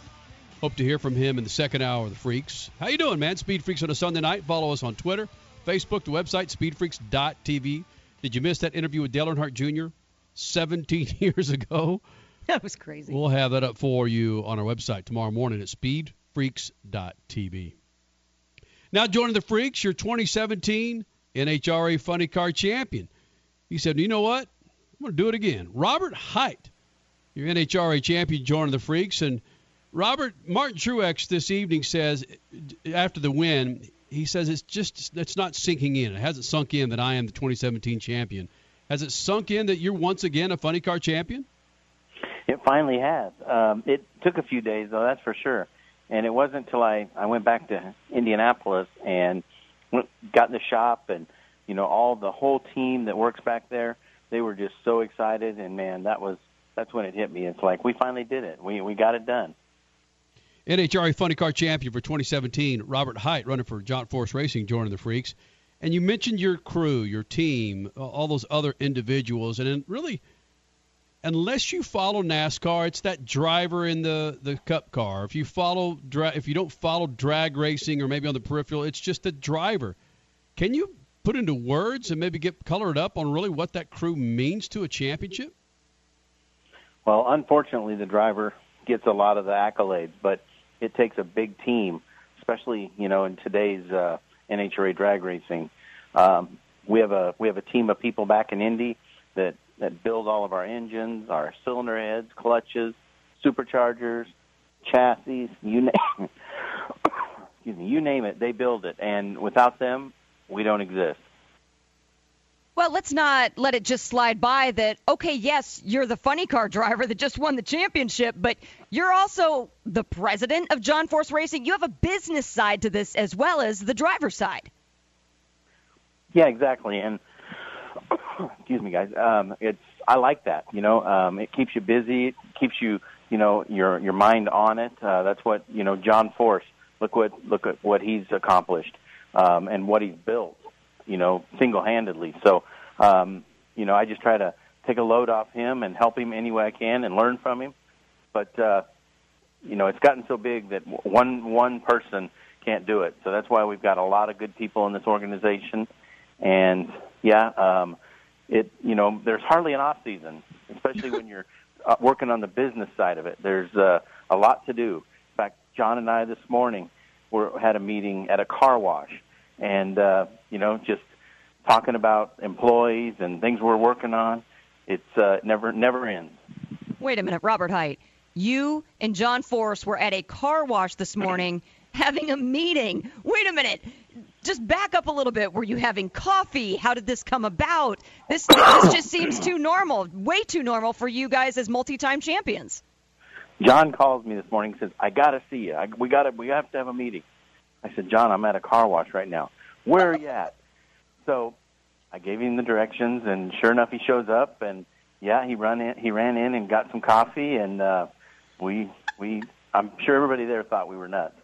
Speaker 7: Hope to hear from him in the second hour of the Freaks. How you doing, man? Speed Freaks on a Sunday night. Follow us on Twitter, Facebook, the website speedfreaks.tv. Did you miss that interview with Dale Earnhardt Jr. 17 *laughs* years ago?
Speaker 8: That was crazy.
Speaker 7: We'll have that up for you on our website tomorrow morning at speedfreaks.tv. Now joining the Freaks, your 2017 NHRA Funny Car Champion. He said, "You know what? I'm going to do it again." Robert Hight your NHRA champion joining the Freaks. And Robert Martin Truex this evening says after the win, he says it's just it's not sinking in. It hasn't sunk in that I am the 2017 champion. Has it sunk in that you're once again a funny car champion?
Speaker 19: It finally has. Um, it took a few days though, that's for sure. And it wasn't until I I went back to Indianapolis and went, got in the shop and you know all the whole team that works back there. They were just so excited, and man, that was that's when it hit me. It's like we finally did it. We we got it done.
Speaker 7: NHRA Funny Car Champion for 2017, Robert Hight, running for John Force Racing, joining the Freaks. And you mentioned your crew, your team, all those other individuals, and really, unless you follow NASCAR, it's that driver in the the Cup car. If you follow, if you don't follow drag racing or maybe on the peripheral, it's just the driver. Can you put into words and maybe get colored up on really what that crew means to a championship?
Speaker 19: Well, unfortunately, the driver gets a lot of the accolades, but it takes a big team, especially you know in today's uh, NHRA drag racing. Um, we have a we have a team of people back in Indy that that build all of our engines, our cylinder heads, clutches, superchargers, chassis. You name *coughs* excuse me, you name it, they build it, and without them, we don't exist.
Speaker 8: Well, let's not let it just slide by that, okay, yes, you're the funny car driver that just won the championship, but you're also the president of John Force Racing. You have a business side to this as well as the driver side.
Speaker 19: Yeah, exactly. And *coughs* excuse me, guys. Um, it's I like that. You know, um, it keeps you busy. It keeps you, you know, your your mind on it. Uh, that's what you know. John Force. Look what look at what he's accomplished um, and what he's built you know, single-handedly. So, um, you know, I just try to take a load off him and help him any way I can and learn from him. But uh, you know, it's gotten so big that one one person can't do it. So that's why we've got a lot of good people in this organization. And yeah, um, it you know, there's hardly an off season, especially when you're uh, working on the business side of it. There's uh, a lot to do. In fact, John and I this morning were had a meeting at a car wash and uh, you know just talking about employees and things we're working on. It's uh, never never ends.
Speaker 8: Wait a minute, Robert Hight. You and John Force were at a car wash this morning *clears throat* having a meeting. Wait a minute. Just back up a little bit. Were you having coffee? How did this come about? This this just *clears throat* seems too normal, way too normal for you guys as multi-time champions.
Speaker 19: John calls me this morning and says, "I got to see you. I, we got to we have to have a meeting." I said, John, I'm at a car wash right now. Where are you *laughs* at? So I gave him the directions, and sure enough, he shows up, and yeah, he run in. He ran in and got some coffee, and uh, we we. I'm sure everybody there thought we were nuts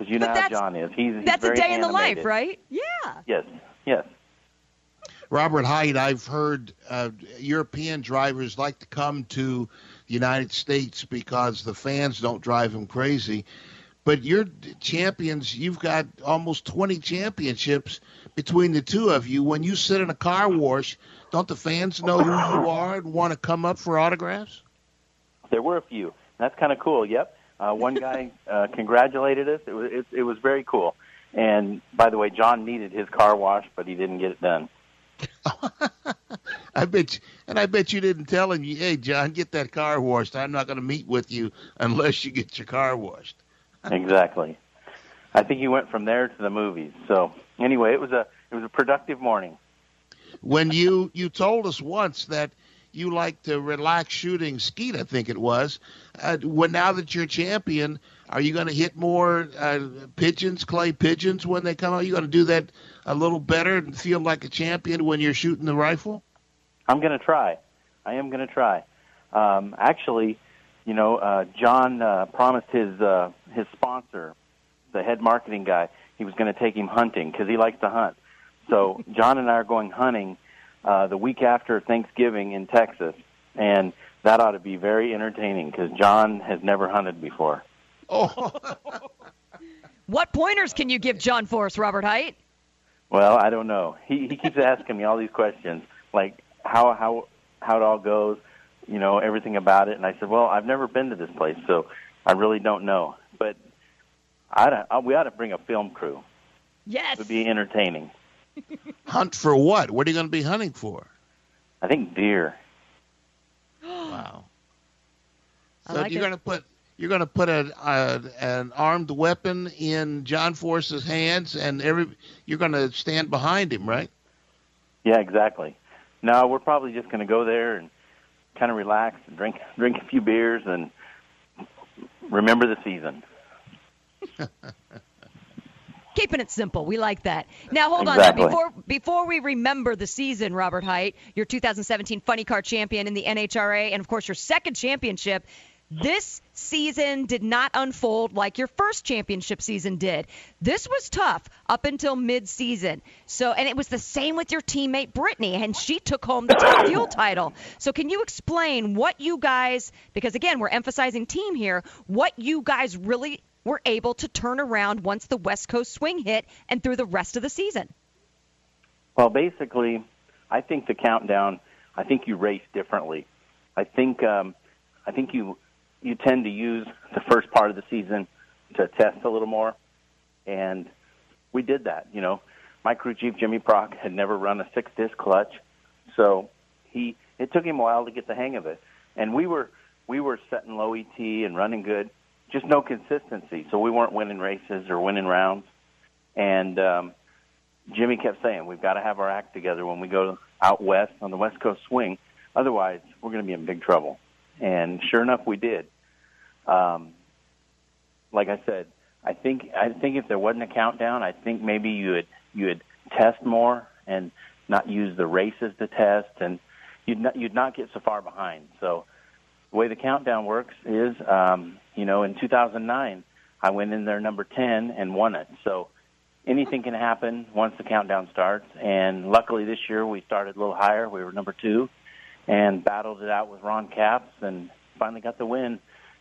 Speaker 19: because you know how John is. He's, he's
Speaker 8: that's
Speaker 19: very
Speaker 8: a day
Speaker 19: animated.
Speaker 8: in the life, right? Yeah.
Speaker 19: Yes. Yes.
Speaker 9: Robert Hight, I've heard uh, European drivers like to come to the United States because the fans don't drive them crazy. But you're champions. You've got almost 20 championships between the two of you. When you sit in a car wash, don't the fans know who you *coughs* are and want to come up for autographs?
Speaker 19: There were a few. That's kind of cool. Yep. Uh, one guy uh, congratulated us. It was it, it was very cool. And by the way, John needed his car wash, but he didn't get it done. *laughs*
Speaker 9: I bet, you, and I bet you didn't tell him, "Hey, John, get that car washed. I'm not going to meet with you unless you get your car washed." *laughs*
Speaker 19: exactly. I think he went from there to the movies. So anyway, it was a it was a productive morning.
Speaker 9: When you you told us once that you like to relax shooting skeet, I think it was. Uh, when now that you're champion, are you going to hit more uh, pigeons, clay pigeons, when they come out? Are you going to do that a little better and feel like a champion when you're shooting the rifle?
Speaker 19: I'm going to try. I am going to try. Um, actually, you know, uh, John uh, promised his uh, his sponsor, the head marketing guy, he was going to take him hunting because he likes to hunt. So *laughs* John and I are going hunting uh, the week after Thanksgiving in Texas, and that ought to be very entertaining because John has never hunted before.
Speaker 9: Oh. *laughs*
Speaker 8: what pointers can you give John for us, Robert Hight?
Speaker 19: Well, I don't know. He he keeps asking me all these questions, like how how how it all goes, you know, everything about it. And I said, well, I've never been to this place, so I really don't know. But I, I we ought to bring a film crew.
Speaker 8: Yes,
Speaker 19: it would be entertaining. *laughs*
Speaker 9: Hunt for what? What are you going to be hunting for?
Speaker 19: I think deer. *gasps*
Speaker 9: wow. So
Speaker 8: like
Speaker 9: you're going to put you're going to put a, a an armed weapon in John Force's hands, and every you're going to stand behind him, right?
Speaker 19: Yeah, exactly. No, we're probably just going to go there and kind of relax and drink *laughs* drink a few beers and remember the season. *laughs*
Speaker 8: Keeping it simple. We like that. Now hold
Speaker 19: Exactly.
Speaker 8: on. Before before we remember the season, Robert Hight, your 2017 Funny Car champion in the NHRA, and of course your second championship. This season did not unfold like your first championship season did. This was tough up until mid-season. So, and it was the same with your teammate Brittany, and she took home the top fuel title. So, can you explain what you guys? Because again, we're emphasizing team here. What you guys really were able to turn around once the West Coast swing hit and through the rest of the season.
Speaker 19: Well, basically, I think the countdown. I think you race differently. I think um, I think you you tend to use the first part of the season to test a little more, and we did that. You know, my crew chief Jimmy Prock had never run a six disc clutch, so he it took him a while to get the hang of it, and we were we were setting low ET and running good, just no consistency. So we weren't winning races or winning rounds, and um, Jimmy kept saying, "We've got to have our act together when we go out west on the West Coast swing. Otherwise, we're going to be in big trouble." And sure enough, we did. Um, like I said, I think I think if there wasn't a countdown, I think maybe you would you would test more and not use the races to test, and you'd not you'd not get so far behind. So the way the countdown works is, um, you know, in 2009, I went in there number 10 and won it. So anything can happen once the countdown starts. And luckily this year we started a little higher. We were number two and battled it out with Ron Capps and finally got the win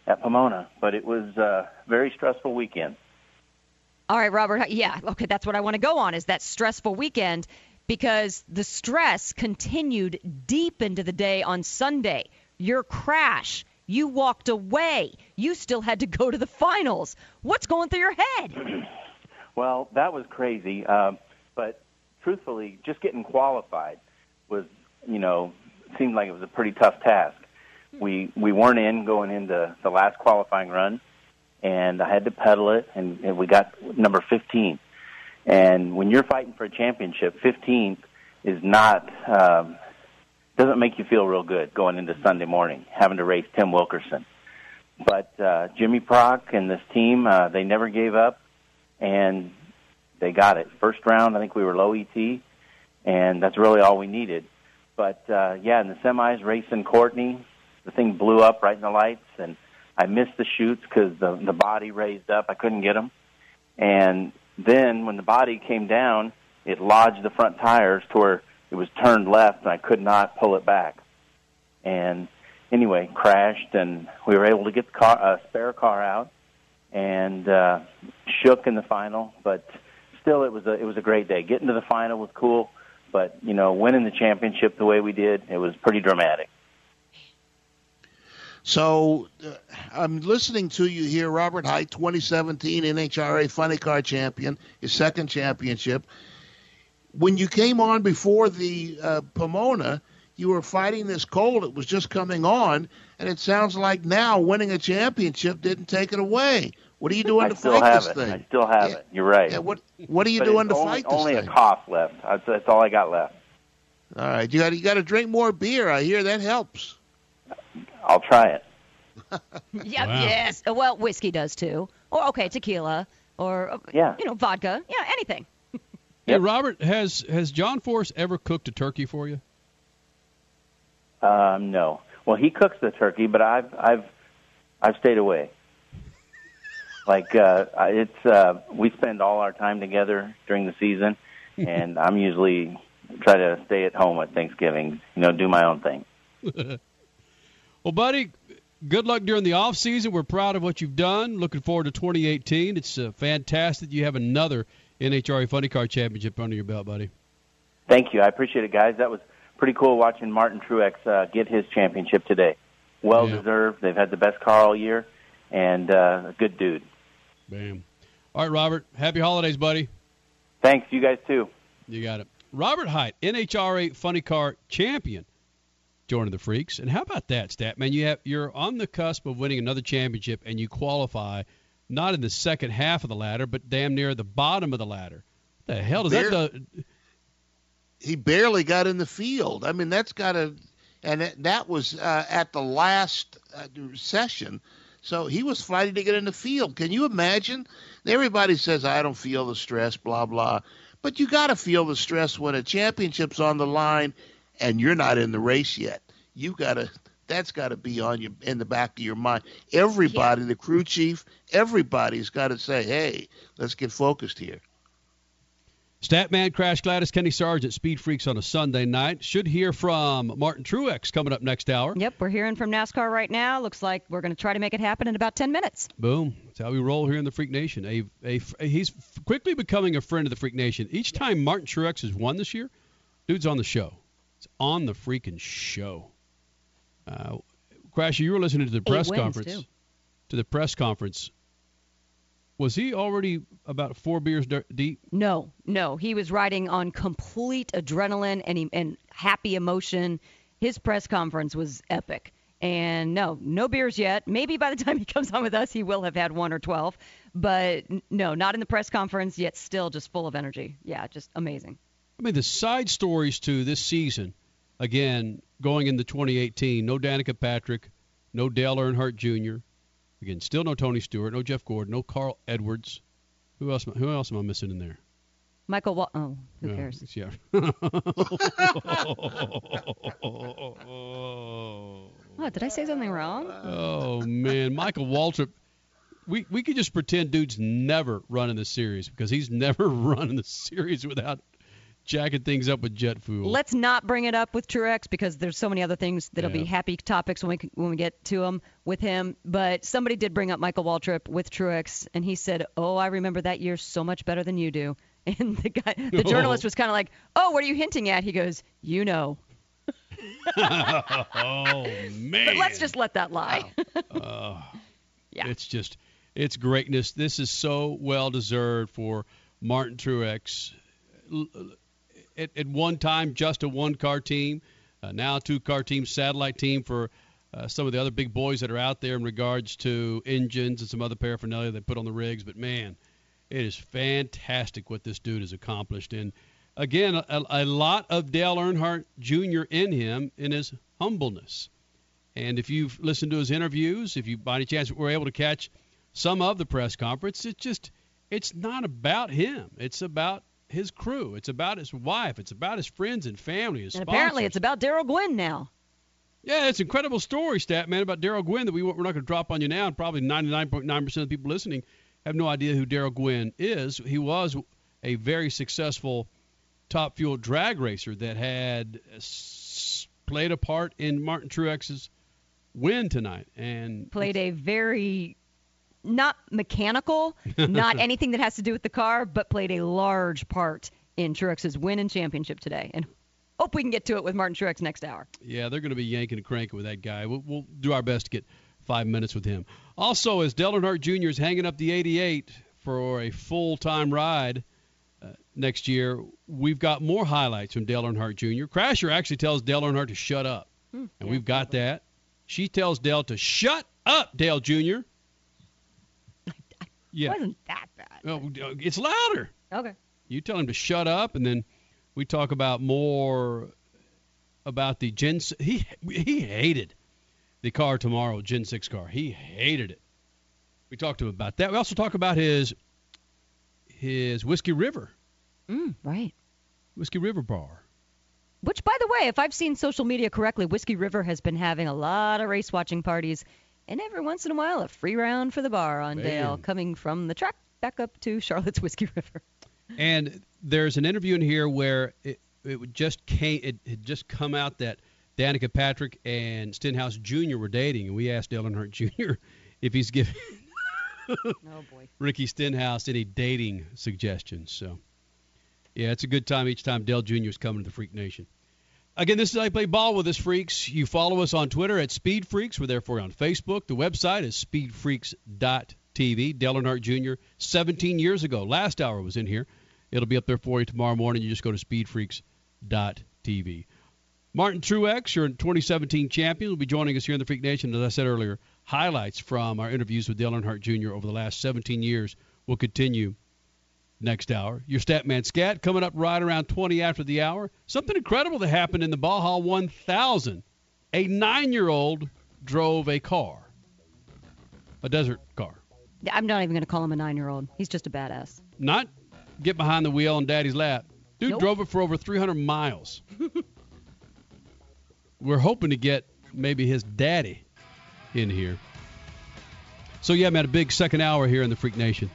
Speaker 19: at Pomona. But it was a very stressful weekend.
Speaker 8: All right, Robert. Yeah, okay, that's what I want to go on is that stressful weekend because the stress continued deep into the day on Sunday. Your crash, you walked away. You still had to go to the finals. What's going through your head? *clears throat*
Speaker 19: Well, that was crazy. Um, but truthfully, just getting qualified was, you know, seemed like it was a pretty tough task. We we weren't in going into the last qualifying run, and I had to pedal it, and, and we got number 15. And when you're fighting for a championship, 15th is not um, doesn't make you feel real good going into Sunday morning having to race Tim Wilkerson. But uh, Jimmy Prock and this team, uh, they never gave up, and they got it. First round, I think we were low ET, and that's really all we needed. But uh, yeah, in the semis, racing Courtney, the thing blew up right in the lights, and I missed the chutes because the the body raised up. I couldn't get them, and then when the body came down, it lodged the front tires to where it was turned left, and I could not pull it back. And anyway, crashed, and we were able to get the car, uh, spare car out, and uh, shook in the final. But still, it was a it was a great day. Getting to the final was cool, but you know, winning the championship the way we did, it was pretty dramatic.
Speaker 9: So uh, I'm listening to you here, Robert Hight, 2017 NHRA Funny Car Champion, his second championship. When you came on before the uh, Pomona, you were fighting this cold. It was just coming on, and it sounds like now winning a championship didn't take it away. What are you doing
Speaker 19: I
Speaker 9: to
Speaker 19: still
Speaker 9: fight
Speaker 19: have
Speaker 9: this
Speaker 19: it.
Speaker 9: thing?
Speaker 19: I still have
Speaker 9: Yeah.
Speaker 19: it. You're right.
Speaker 9: Yeah, what What are you
Speaker 19: But
Speaker 9: doing to
Speaker 19: only,
Speaker 9: fight this
Speaker 19: Only
Speaker 9: thing?
Speaker 19: Only a cough left. That's, that's all I got left.
Speaker 9: All right, you got you got to drink more beer. I hear that helps.
Speaker 19: I'll try it. *laughs*
Speaker 8: Yeah,
Speaker 9: Wow.
Speaker 8: yes. Well, whiskey does too. Or okay, tequila or uh,
Speaker 7: Yeah.
Speaker 8: you know, vodka. Yeah, anything.
Speaker 7: Hey, Robert, has has John Force ever cooked a turkey for you?
Speaker 19: Um, no. Well, he cooks the turkey, but I've I've I've stayed away. Like uh, it's uh, we spend all our time together during the season, *laughs* and I'm usually try to stay at home at Thanksgiving. You know, do my own thing. *laughs*
Speaker 7: well, buddy, good luck during the off season. We're proud of what you've done. Looking forward to 2018. It's uh, fantastic. You have another NHRA Funny Car Championship under your belt, buddy.
Speaker 19: Thank you. I appreciate it, guys. That was pretty cool watching Martin Truex uh, get his championship today. Well deserved. They've had the best car all year, and uh, a good dude.
Speaker 7: Bam. All right, Robert. Happy holidays, buddy.
Speaker 19: Thanks. You guys too.
Speaker 7: You got it. Robert Hight, NHRA Funny Car Champion, joining the Freaks. And how about that, stat man? You have you're on the cusp of winning another championship, and you qualify not in the second half of the ladder, but damn near the bottom of the ladder. The hell does that
Speaker 9: Bare-
Speaker 7: do?
Speaker 9: he barely got in the field. I mean, that's got to, and that, that was uh, at the last uh, session. So he was fighting to get in the field. Can you imagine? Everybody says, I don't feel the stress, blah, blah. But you got to feel the stress when a championship's on the line and you're not in the race yet. You got to, that's got to be on you in the back of your mind. Everybody, the crew chief, everybody's got to say, hey, let's get focused here.
Speaker 7: Statman, Crash Gladys, Kenny Sargent, Speed Freaks on a Sunday night. Should hear from Martin Truex coming up next hour.
Speaker 8: Yep, we're hearing from NASCAR right now. Looks like we're going to try to make it happen in about 10 minutes.
Speaker 7: Boom. That's how we roll here in the Freak Nation. A, a, he's quickly becoming a friend of the Freak Nation. Each time Martin Truex has won this year, dude's on the show. It's on the freaking show. Uh, you were listening to the press conference.
Speaker 8: too.
Speaker 7: To the press conference. Was he already about four beers d- deep?
Speaker 8: No, no, he was riding on complete adrenaline and he, and happy emotion. His press conference was epic. And no, no beers yet. Maybe by the time he comes on with us, he will have had one or 12. But no, not in the press conference, yet still just full of energy. Yeah, just amazing.
Speaker 7: I mean, the side stories to this season, again, going into 2018, no Danica Patrick, no Dale Earnhardt Jr., again, still no Tony Stewart, no Jeff Gordon, no Carl Edwards. Who else? Who else am I missing in there?
Speaker 8: Michael, Wa- oh, who
Speaker 7: Yeah,
Speaker 8: cares?
Speaker 7: Yeah. *laughs* *laughs*
Speaker 8: What, did I say something wrong?
Speaker 7: oh man, Michael Waltrip. We we could just pretend dude's never running the series because he's *laughs* never running the series without jacking things up with jet fuel.
Speaker 8: Let's not bring it up with Truex because there's so many other things that'll be happy topics when we when we get to them with him. But somebody did bring up Michael Waltrip with Truex, and he said, "Oh, I remember that year so much better than you do." *laughs* And the guy, the *laughs* journalist, was kind of like, "Oh, what are you hinting at?" He goes, "You know." *laughs*
Speaker 7: oh man.
Speaker 8: But let's just let that lie.
Speaker 7: Uh, It's just, it's greatness. This is so well deserved for Martin Truex. At, at one time, just a one car team, uh, now a two car team, satellite team for uh, some of the other big boys that are out there in regards to engines and some other paraphernalia they put on the rigs. But man, it is fantastic what this dude has accomplished. And again, a, a lot of Dale Earnhardt Jr. in him in his humbleness. And if you've listened to his interviews, if you by any chance were able to catch some of the press conference, it's just it's not about him. It's about his crew. It's about his wife. It's about his friends and family. His
Speaker 8: and apparently, it's about Darrell Gwynn now.
Speaker 7: Yeah, it's an incredible story, stat man, about Darrell Gwynn that we we're not going to drop on you now. And probably 99.9% of the people listening have no idea who Darrell Gwynn is. He was a very successful top fuel drag racer that had played a part in Martin Truex's win tonight. And
Speaker 8: Played a very not mechanical, not *laughs* anything that has to do with the car, but played a large part in Truex's win and championship today. And hope we can get to it with Martin Truex next hour.
Speaker 7: Yeah, they're going to be yanking and cranking with that guy. We'll, we'll do our best to get five minutes with him. Also, as Dale Earnhardt Jr. is hanging up the 88 for a full-time ride uh, next year, we've got more highlights from Dale Earnhardt Jr. Crasher actually tells Dale Earnhardt to shut up,
Speaker 8: Hmm,
Speaker 7: and
Speaker 8: yeah,
Speaker 7: we've got that. She tells Dale to shut up, Dale Jr. Yeah,
Speaker 8: wasn't that bad.
Speaker 7: Oh, it's louder.
Speaker 8: Okay.
Speaker 7: You tell him to shut up, and then we talk about more about the Gen. He he hated the car tomorrow, Gen Six car. He hated it. We talked to him about that. We also talk about his his Whiskey River,
Speaker 8: Mm, right.
Speaker 7: Whiskey River bar.
Speaker 8: Which, by the way, if I've seen social media correctly, Whiskey River has been having a lot of race watching parties, and every once in a while, a free round for the bar on
Speaker 7: Man.
Speaker 8: Dale coming from the track back up to Charlotte's Whiskey River. *laughs*
Speaker 7: And there's an interview in here where it, it just came it had just come out that Danica Patrick and Stenhouse Jr. were dating, and we asked Dale Earnhardt Jr. *laughs* if he's giving *laughs*
Speaker 8: oh boy.
Speaker 7: Ricky Stenhouse any dating suggestions. So, yeah, it's a good time each time Dale Jr. is coming to the Freak Nation. Again, this is I Play Ball with us, Freaks. You follow us on Twitter at Speed Freaks. We're there for you on Facebook. The website is speedfreaks.tv. Dale Earnhardt Jr., 17 years ago. Last hour was in here. It'll be up there for you tomorrow morning. You just go to speedfreaks.tv. Martin Truex, your 2017 champion, will be joining us here in the Freak Nation. As I said earlier, highlights from our interviews with Dale Earnhardt Jr. over the last 17 years will continue next hour. Your Statman Scat coming up right around 20 after the hour. Something incredible that happened in the Baja 1000. A nine-year-old drove a car, a desert car.
Speaker 8: I'm not even going to call him a nine-year-old. He's just a badass.
Speaker 7: Not get behind the wheel on daddy's lap. Dude
Speaker 8: Nope.
Speaker 7: drove it for over 300 miles. *laughs* We're hoping to get maybe his daddy in here. So yeah, man, a big second hour here in the Freak Nation,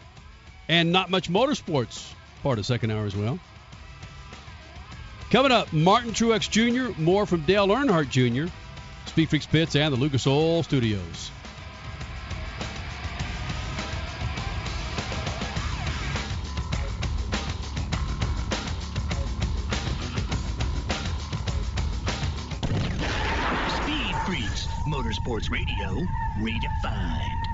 Speaker 7: and not much motorsports part of second hour as well. Coming up, Martin Truex Jr. More from Dale Earnhardt Jr. Speed Freaks Pits and the Lucas Oil Studios.
Speaker 10: Speed Freaks, Motorsports Radio, redefined.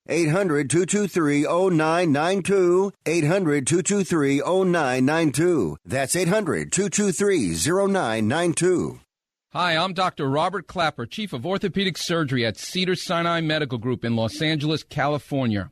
Speaker 20: 800 223 0992. 800 223 0992. That's 800 223 0992.
Speaker 15: Hi, I'm Dr. Robert Klapper, Chief of Orthopedic Surgery at Cedar Sinai Medical Group in Los Angeles, California.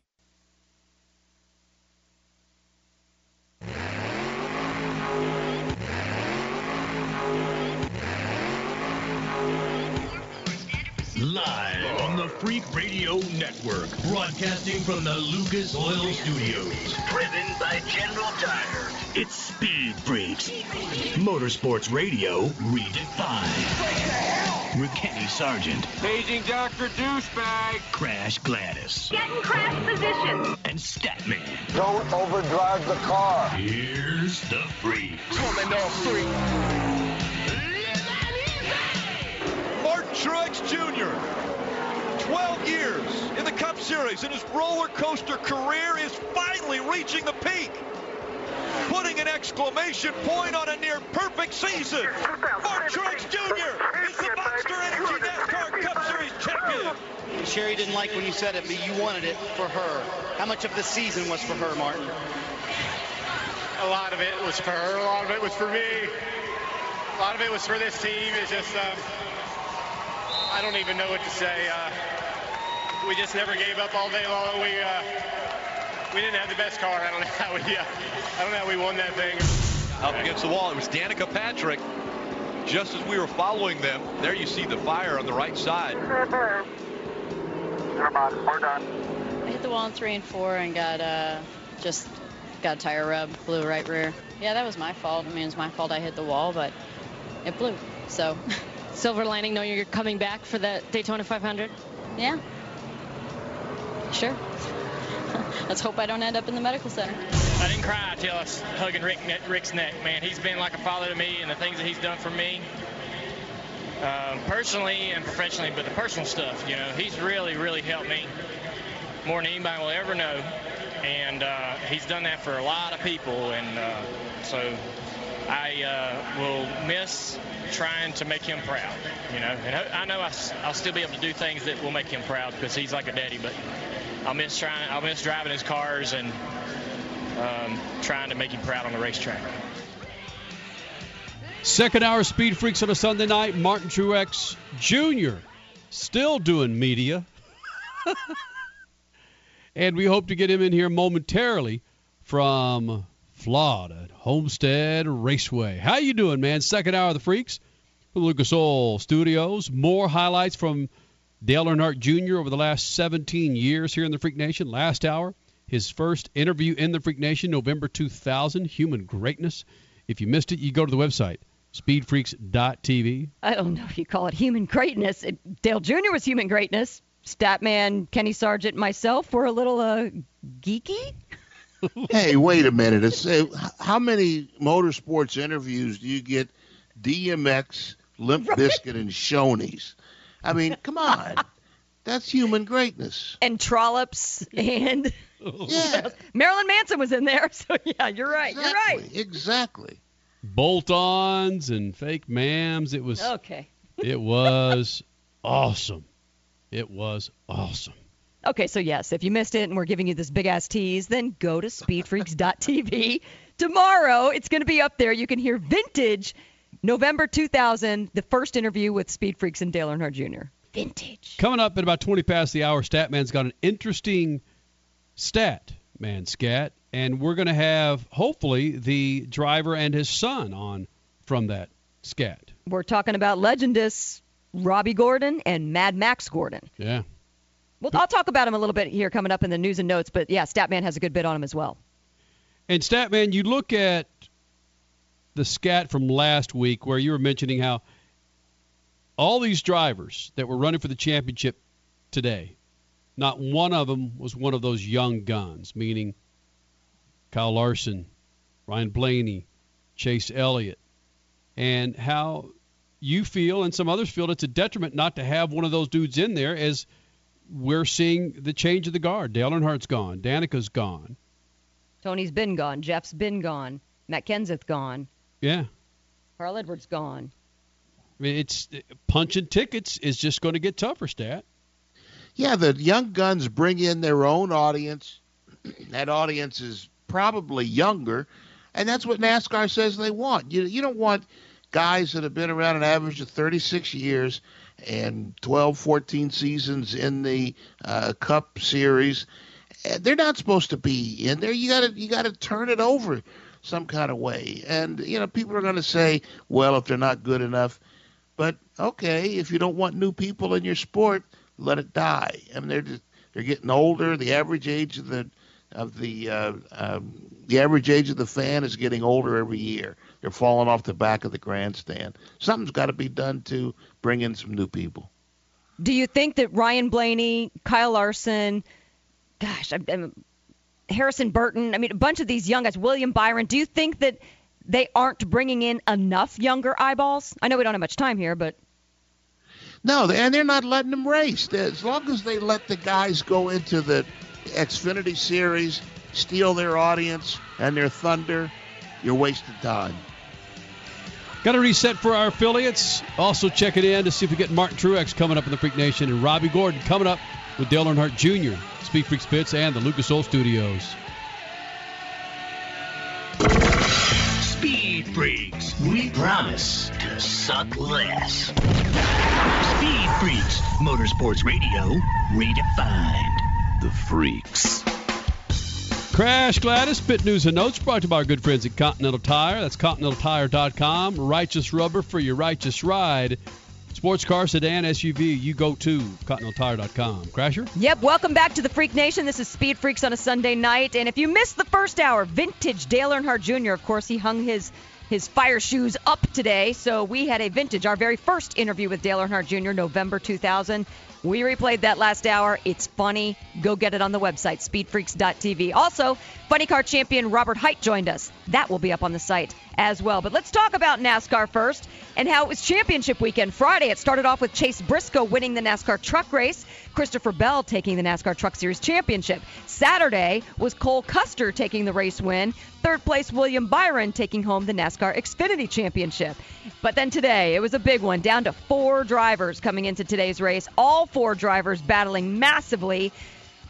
Speaker 21: Live on the Freak Radio Network, broadcasting from the Lucas Oil Studios. Driven by General Tire. It's Speed Freaks. Motorsports Radio redefined. With Kenny Sargent.
Speaker 22: Paging Dr. Douchebag.
Speaker 21: Crash Gladys.
Speaker 22: Get in crash position.
Speaker 21: And Statman.
Speaker 22: Don't overdrive the car.
Speaker 21: Here's the Freaks.
Speaker 22: Coming off freak.
Speaker 1: Martin Truex Jr. 12 years in the Cup Series, and his roller coaster career is finally reaching the peak. Putting an exclamation point on a near perfect season. Martin Truex Jr. is the Monster Energy NASCAR Cup Series champion.
Speaker 2: Sherry didn't like when you said it, but you wanted it for her. How much of the season was for her, Martin?
Speaker 23: A lot of it was for her. A lot of it was for me. A lot of it was for this team. It's just, um, I don't even know what to say. Uh, we just never gave up all day long. We uh, we didn't have the best car. I don't know how we uh, I don't know how we won that thing.
Speaker 1: Up against the wall, it was Danica Patrick. Just as we were following them, there you see the fire on the right side.
Speaker 2: We're done.
Speaker 24: I hit the wall in three and four and got uh, just got a tire rub, blew right rear. Yeah, that was my fault. I mean, it was my fault I hit the wall, but it blew. So, *laughs*
Speaker 6: silver lining, knowing you're coming back for the Daytona 500.
Speaker 24: Yeah. Sure. *laughs* Let's hope I don't end up in the medical center.
Speaker 3: I didn't cry till I was hugging Rick, Rick's neck, man. He's been like a father to me, and the things that he's done for me, um, personally and professionally, but the personal stuff, you know, he's really, really helped me more than anybody will ever know. And uh, he's done that for a lot of people, and uh, so I uh, will miss trying to make him proud, you know. And I know I'll still be able to do things that will make him proud because he's like a daddy, but I'll miss trying, I'll miss driving his cars and um, trying to make him proud on the racetrack.
Speaker 7: Second hour Speed Freaks on a Sunday night. Martin Truex Jr. still doing media. *laughs* and we hope to get him in here momentarily from Florida Homestead Raceway. How you doing, man? Second hour of the Freaks from Lucas Oil Studios. More highlights from Dale Earnhardt Jr. over the last 17 years here in the Freak Nation. Last hour, his first interview in the Freak Nation, November 2000, Human Greatness. If you missed it, you go to the website, speedfreaks.tv.
Speaker 8: I don't know if you call it human greatness. It, Dale Jr. was human greatness. Statman, Kenny Sargent, myself were a little uh, geeky. *laughs*
Speaker 9: hey, wait a minute. It's, uh, how many motorsports interviews do you get DMX, Limp right. Bizkit, and Shoney's? I mean, come on. That's human greatness.
Speaker 8: And Trollops and *laughs*
Speaker 9: yeah.
Speaker 8: Marilyn Manson was in there. So yeah, you're right.
Speaker 9: Exactly.
Speaker 8: You're right.
Speaker 9: Exactly.
Speaker 7: Bolt-ons and fake mams. It was
Speaker 8: okay. *laughs*
Speaker 7: it was awesome. It was awesome.
Speaker 8: Okay, so yes, if you missed it and we're giving you this big ass tease, then go to speedfreaks.tv. Tomorrow, it's going to be up there. You can hear vintage November 2000, the first interview with Speed Freaks and Dale Earnhardt Jr. Vintage.
Speaker 7: Coming up at about 20 past the hour, Statman's got an interesting stat, man, scat, and we're going to have hopefully the driver and his son on from that scat.
Speaker 8: We're talking about legendists Robby Gordon and Mad Max Gordon.
Speaker 7: Yeah.
Speaker 8: Well, I'll talk about him a little bit here coming up in the news and notes, but yeah, Statman has a good bit on him as well.
Speaker 7: And Statman, you look at the scat from last week where you were mentioning how all these drivers that were running for the championship today, not one of them was one of those young guns, meaning Kyle Larson, Ryan Blaney, Chase Elliott, and how you feel and some others feel it's a detriment not to have one of those dudes in there as we're seeing the change of the guard. Dale Earnhardt's gone. Danica's gone.
Speaker 8: Tony's been gone. Jeff's been gone. Matt Kenseth gone.
Speaker 7: Yeah.
Speaker 8: Carl Edwards gone.
Speaker 7: I mean, it's punching tickets is just going to get tougher, Stat.
Speaker 9: Yeah, the young guns bring in their own audience. *clears throat* that audience is probably younger, and that's what NASCAR says they want. You you don't want guys that have been around an average of 36 years and 12, 14 seasons in the uh, Cup Series. Eh, they're not supposed to be in there. You got to you got to turn it over some kind of way. And you know, people are going to say, well, if they're not good enough, but okay, if you don't want new people in your sport, let it die. I mean, they're just, they're getting older. The average age of the of the uh, um, the average age of the fan is getting older every year. They're falling off the back of the grandstand. Something's got to be done to bring in some new people.
Speaker 8: Do you think that Ryan Blaney, Kyle Larson, gosh, I'm, I'm, Harrison Burton, I mean, a bunch of these young guys, William Byron, do you think that they aren't bringing in enough younger eyeballs? I know we don't have much time here, but.
Speaker 9: No, and they're not letting them race. As long as they let the guys go into the Xfinity Series, steal their audience and their thunder, you're wasting time.
Speaker 7: Got to reset for our affiliates. Also check it in to see if we get Martin Truex coming up in the Freak Nation and Robby Gordon coming up with Dale Earnhardt Jr., Speed Freaks Pits, and the Lucas Oil Studios.
Speaker 10: Speed Freaks, we promise to suck less. Speed Freaks, Motorsports Radio, redefined. The Freaks.
Speaker 7: Crash Gladys, Pit News and Notes brought to you by our good friends at Continental Tire. That's ContinentalTire.com. Righteous rubber for your righteous ride. Sports car, sedan, SUV, you go to ContinentalTire.com. Crasher?
Speaker 8: Yep, welcome back to the Freak Nation. This is Speed Freaks on a Sunday night. And if you missed the first hour, vintage Dale Earnhardt Jr., of course, he hung his his fire shoes up today. So we had a vintage, our very first interview with Dale Earnhardt Jr., November 2000. We replayed that last hour. It's funny. Go get it on the website, speedfreaks.tv. Also, funny car champion Robert Hight joined us. That will be up on the site as well. But let's talk about NASCAR first and how it was championship weekend. Friday, it started off with Chase Briscoe winning the NASCAR truck race, Christopher Bell taking the NASCAR Truck Series championship. Saturday was Cole Custer taking the race win. Third place, William Byron taking home the NASCAR Xfinity championship. But then today, it was a big one, down to four drivers coming into today's race. All four drivers battling massively.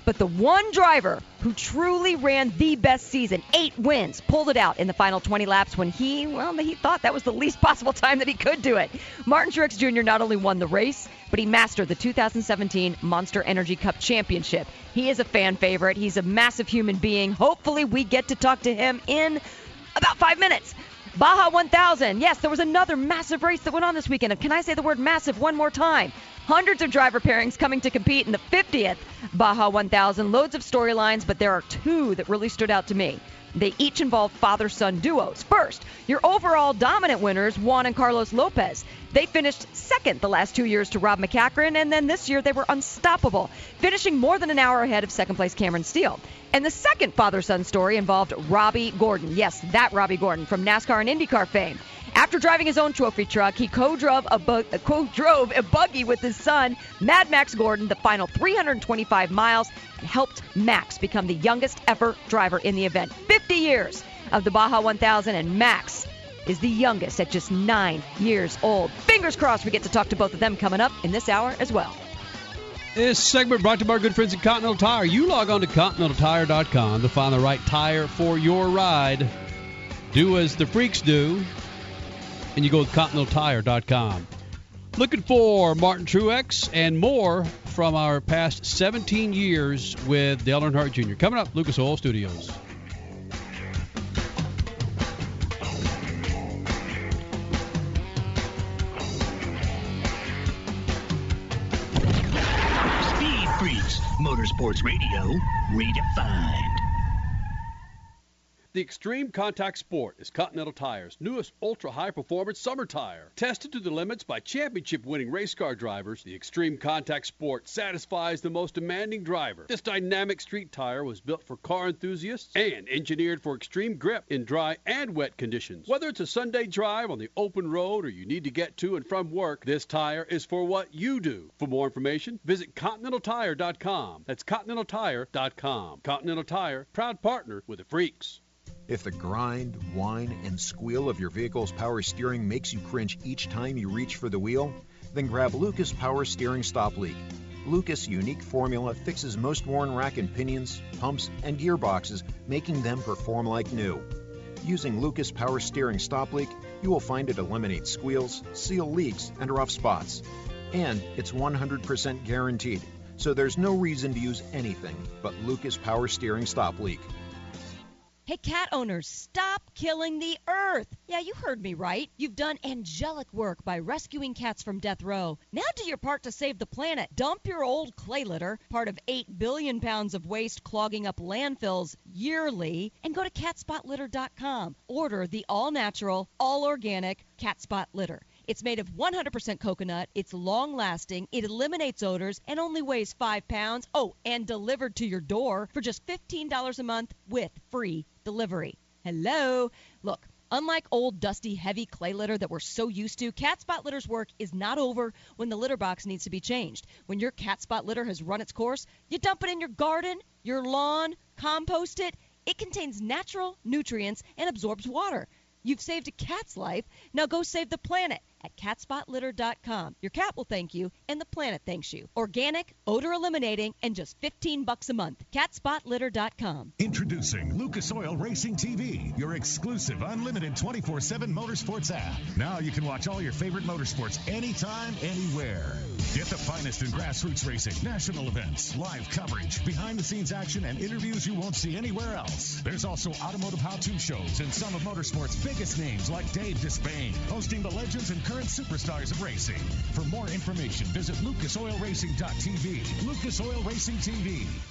Speaker 8: But the one driver who truly ran the best season, eight wins, pulled it out in the final 20 laps when he, well, he thought that was the least *laughs* possible time that he could do it. Martin Truex Jr. not only won the race, but he mastered the 2017 Monster Energy Cup Championship. He is a fan favorite. He's a massive human being. Hopefully, we get to talk to him in about five minutes. Baja 1000. Yes, there was another massive race that went on this weekend. Can I say the word massive one more time? Hundreds of driver pairings coming to compete in the 50th Baja 1000. Loads of storylines, but there are two that really stood out to me. They each involve father son duos. First, your overall dominant winners, Juan and Carlos Lopez. They finished second the last two years to Rob MacCachren, and then this year they were unstoppable, finishing more than an hour ahead of second place Cameron Steele. And the second father son story involved Robby Gordon. Yes, that Robby Gordon from NASCAR and IndyCar fame. After driving his own trophy truck, he co-drove a, bu- co-drove a buggy with his son, Mad Max Gordon, the final 325 miles, and helped Max become the youngest ever driver in the event. 50 years of the Baja 1000, and Max is the youngest at just nine years old. Fingers crossed we get to talk to both of them coming up in this hour as well.
Speaker 7: This segment brought to you by our good friends at Continental Tire. You log on to ContinentalTire.com to find the right tire for your ride. Do as the freaks do and you go with ContinentalTire.com. Looking for Martin Truex and more from our past 17 years with Dale Earnhardt Jr. Coming up, Lucas Oil Studios.
Speaker 10: Speed Freaks, Motorsports Radio redefined.
Speaker 7: The Extreme Contact Sport is Continental Tire's newest ultra high performance summer tire. Tested to the limits by championship winning race car drivers, the Extreme Contact Sport satisfies the most demanding driver. This dynamic street tire was built for car enthusiasts and engineered for extreme grip in dry and wet conditions. Whether it's a Sunday drive on the open road or you need to get to and from work, this tire is for what you do. For more information, visit ContinentalTire.com. That's ContinentalTire.com. Continental Tire, proud partner with the Freaks.
Speaker 4: If the grind, whine, and squeal of your vehicle's power steering makes you cringe each time you reach for the wheel, then grab Lucas Power Steering Stop Leak. Lucas' unique formula fixes most worn rack and pinions, pumps, and gearboxes, making them perform like new. Using Lucas Power Steering Stop Leak, you will find it eliminates squeals, seal leaks, and rough spots. And it's 100% guaranteed, so there's no reason to use anything but Lucas Power Steering Stop Leak.
Speaker 8: Hey, cat owners, stop killing the earth. Yeah, you heard me right. You've done angelic work by rescuing cats from death row. Now do your part to save the planet. Dump your old clay litter, part of 8 billion pounds of waste clogging up landfills yearly, and go to catspotlitter.com. Order the all natural, all organic cat spot litter. It's made of 100% coconut, it's long lasting, it eliminates odors, and only weighs 5 pounds. Oh, and delivered to your door for just $15 a month with free delivery. Hello? Look, unlike old, dusty, heavy clay litter that we're so used to, Cat Spot Litter's work is not over when the litter box needs to be changed. When your Cat Spot litter has run its course, you dump it in your garden, your lawn, compost it. It contains natural nutrients and absorbs water. You've saved a cat's life. Now go save the planet at catspotlitter.com. Your cat will thank you and the planet thanks you. Organic, odor eliminating, and just 15 bucks a month. catspotlitter.com.
Speaker 11: Introducing Lucas Oil Racing TV, your exclusive unlimited 24/7 motorsports app. Now you can watch all your favorite motorsports anytime, anywhere. Get the finest in grassroots racing, national events, live coverage, behind the scenes action, and interviews you won't see anywhere else. There's also automotive how to shows and some of motorsports' biggest names like Dave Despain, hosting the legends and current superstars of racing. For more information, visit lucasoilracing.tv. Lucas Oil Racing TV.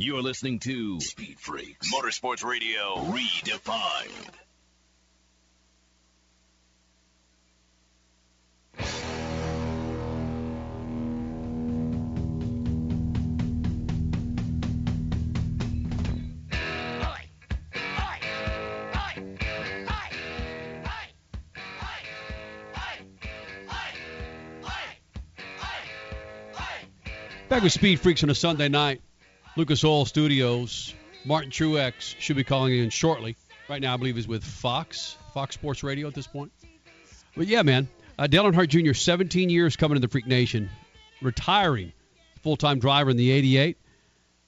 Speaker 10: You're listening to Speed Freaks Motorsports Radio redefined.
Speaker 7: Back with Speed Freaks on a Sunday night. Lucas Oil Studios. Martin Truex should be calling in shortly. Right now, I believe he's with Fox, Fox Sports Radio at this point. But yeah, man, uh, Dale Earnhardt Jr., 17 years coming to the Freak Nation, retiring full time driver in the 88.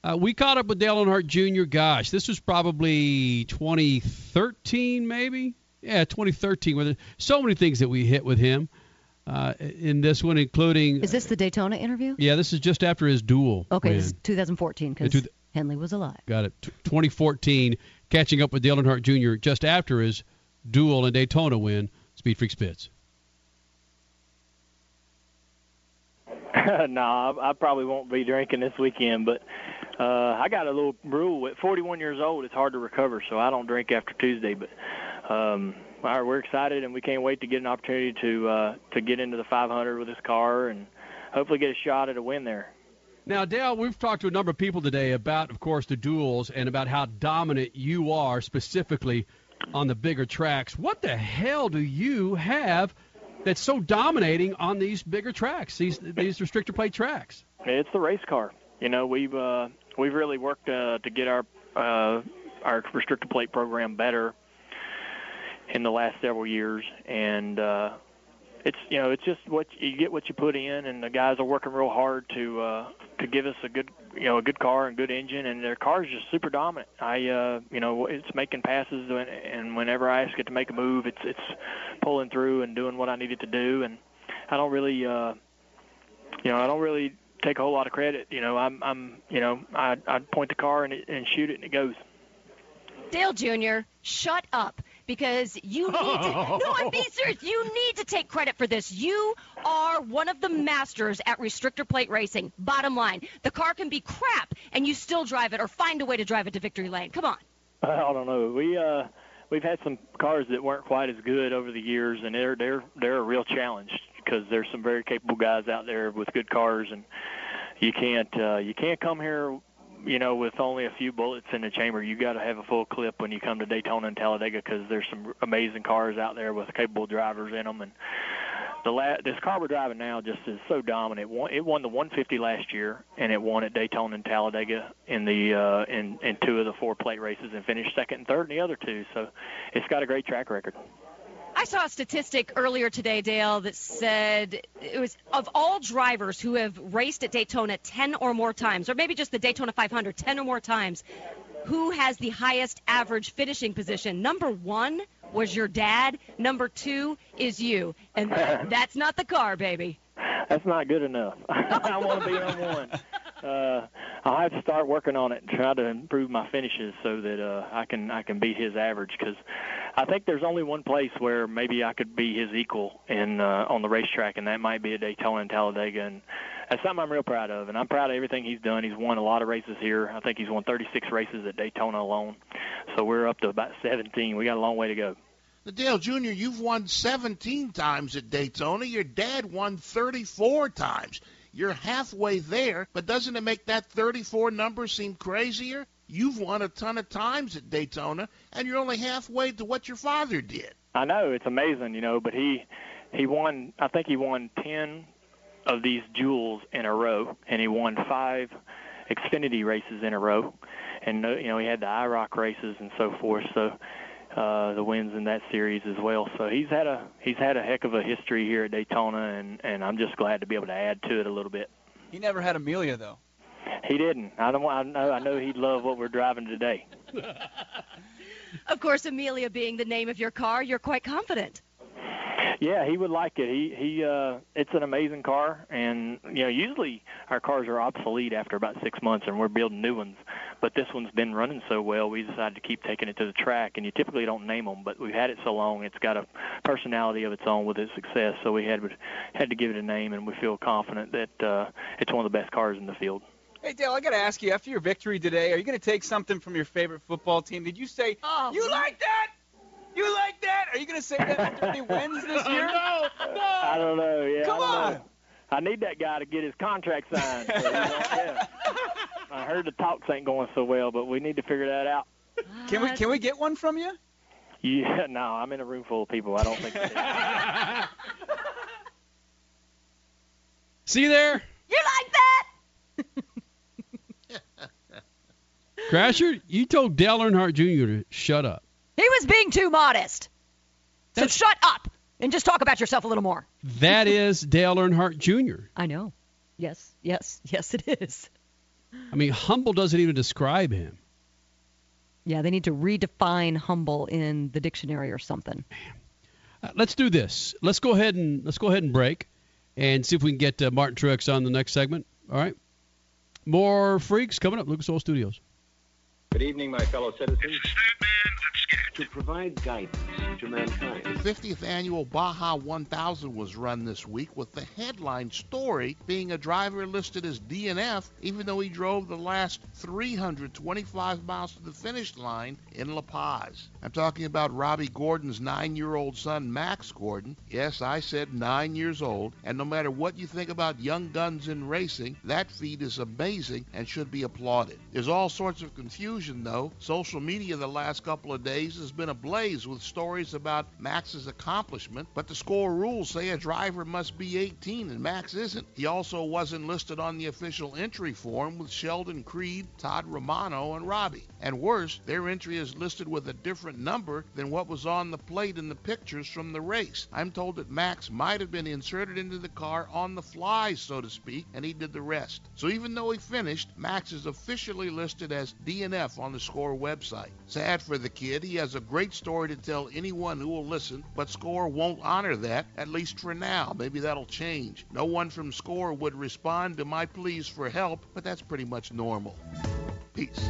Speaker 7: Uh, we caught up with Dale Earnhardt Jr., gosh, this was probably 2013, maybe? Yeah, 2013. With so many things that we hit with him uh, in this one, including.
Speaker 8: Is this the Daytona interview?
Speaker 7: Yeah, this is just after his duel.
Speaker 8: Okay,
Speaker 7: win.
Speaker 8: this is 2014 because
Speaker 7: two-
Speaker 8: Henley was alive.
Speaker 7: Got it. T- 2014, catching up with Dale Earnhardt Jr. just after his duel and Daytona win. Speed Freaks Pits. *laughs*
Speaker 25: no, I, I probably won't be drinking this weekend, but uh, I got a little rule. At 41 years old, it's hard to recover, so I don't drink after Tuesday. But um, all right, we're excited, and we can't wait to get an opportunity to uh, to get into the 500 with this car and hopefully get a shot at a win there.
Speaker 7: Now, Dale, we've talked to a number of people today about, of course, the duels and about how dominant you are specifically on the bigger tracks. What the hell do you have that's so dominating on these bigger tracks, these these restrictor plate tracks?
Speaker 25: It's the race car. You know, we've uh, we've really worked uh, to get our uh, our restrictor plate program better in the last several years, and uh, it's you know it's just what you get what you put in, and the guys are working real hard to uh, to give us a good you know a good car and good engine, and their car is just super dominant. I uh, you know it's making passes, and whenever I ask it to make a move, it's it's pulling through and doing what I need it to do, and I don't really uh, you know I don't really take a whole lot of credit. You know I'm I'm you know I I point the car and it, and shoot it and it goes.
Speaker 8: Dale Jr., shut up because you *laughs* need to. no, I'm being serious. You need to take credit for this. You are one of the masters at restrictor plate racing. Bottom line, the car can be crap, and you still drive it or find a way to drive it to victory lane. Come on. *laughs*
Speaker 25: I don't know. We uh, we've had some cars that weren't quite as good over the years, and they're they're they're a real challenge because there's some very capable guys out there with good cars, and you can't uh, you can't come here you know, with only a few bullets in the chamber, you got to have a full clip when you come to Daytona and Talladega because there's some amazing cars out there with capable drivers in them. And the la- this car we're driving now just is so dominant. It won, it won the 150 last year, and it won at Daytona and Talladega in the uh, in in two of the four plate races, and finished second and third in the other two. So it's got a great track record.
Speaker 8: I saw a statistic earlier today, Dale, that said it was of all drivers who have raced at Daytona 10 or more times, or maybe just the Daytona 500 10 or more times, who has the highest average finishing position? Number one was your dad. Number two is you. And *laughs* that's not the car, baby.
Speaker 25: That's not good enough. *laughs* I want to be on one. *laughs* Uh, I'll have to start working on it and try to improve my finishes so that uh, I can I can beat his average because I think there's only one place where maybe I could be his equal in uh, on the racetrack, and that might be at Daytona and Talladega. And that's something I'm real proud of, and I'm proud of everything he's done. He's won a lot of races here. I think he's won 36 races at Daytona alone. So we're up to about 17. We got a long way to go.
Speaker 9: Dale Jr., you've won 17 times at Daytona. Your dad won 34 times. You're halfway there, but doesn't it make that 34 number seem crazier? You've won a ton of times at Daytona, and you're only halfway to what your father did.
Speaker 25: I know it's amazing, you know, but he he won. I think he won ten of these duels in a row, and he won five Xfinity races in a row, and uh, you know he had the IROC races and so forth. So uh, the wins in that series as well. So he's had a he's had a heck of a history here at Daytona, and and I'm just glad to be able to add to it a little bit.
Speaker 26: He never had Amelia though.
Speaker 25: He didn't. I don't. I know. I know he'd love what we're driving today. *laughs*
Speaker 8: of course, Amelia being the name of your car, you're quite confident.
Speaker 25: Yeah, he would like it. He he. Uh, it's an amazing car, and you know, usually our cars are obsolete after about six months, and we're building new ones. But this one's been running so well, we decided to keep taking it to the track. And you typically don't name them, but we've had it so long, it's got a personality of its own with its success. So we had had to give it a name, and we feel confident that uh, it's one of the best cars in the field.
Speaker 26: Hey Dale, I got to ask you. After your victory today, are you going to take something from your favorite football team? Did you say
Speaker 8: oh,
Speaker 26: you like that? You like that? Are you going to say that after he wins this *laughs* year?
Speaker 25: no,
Speaker 26: no.
Speaker 25: I don't know. Yeah,
Speaker 26: Come
Speaker 25: I
Speaker 26: on.
Speaker 25: Know. I need that guy to get his contract signed. *laughs* So, you know, yeah. I heard the talks ain't going so well, but we need to figure that out.
Speaker 26: Can we can we get one from you?
Speaker 25: Yeah, *laughs* no, I'm in a room full of people. I don't think. *laughs*
Speaker 7: See there?
Speaker 8: You like that? *laughs*
Speaker 7: Crasher, you told Dale Earnhardt Jr. to shut up.
Speaker 8: He was being too modest. So
Speaker 7: That's-
Speaker 8: shut up and just talk about yourself a little more.
Speaker 7: That is Dale Earnhardt Jr.
Speaker 8: I know. Yes, yes, yes, it is.
Speaker 7: I mean, humble doesn't even describe him.
Speaker 8: Yeah, they need to redefine humble in the dictionary or something.
Speaker 7: Uh, let's do this. Let's go ahead and let's go ahead and break, and see if we can get uh, Martin Truex on the next segment. All right. More freaks coming up. Lucas Oil Studios.
Speaker 27: Good evening, my fellow citizens. To provide guidance to mankind.
Speaker 9: The 50th annual Baja 1000 was run this week with the headline story being a driver listed as DNF even though he drove the last 325 miles to the finish line in La Paz. I'm talking about Robby Gordon's nine year old son, Max Gordon. Yes, I said nine years old, and no matter what you think about young guns in racing, that feat is amazing and should be applauded. There's all sorts of confusion, though. Social media the last couple of days has been ablaze with stories about Max's accomplishment, but the score rules say a driver must be 18 and Max isn't. He also wasn't listed on the official entry form with Sheldon Creed, Todd Romano, and Robby. And worse, their entry is listed with a different number than what was on the plate in the pictures from the race. I'm told that Max might have been inserted into the car on the fly, so to speak, and he did the rest. So even though he finished, Max is officially listed as DNF on the score website. Sad for the kid, he has a great story to tell anyone who will listen, but Score won't honor that, at least for now. Maybe that'll change. No one from Score would respond to my pleas for help, but that's pretty much normal. Peace.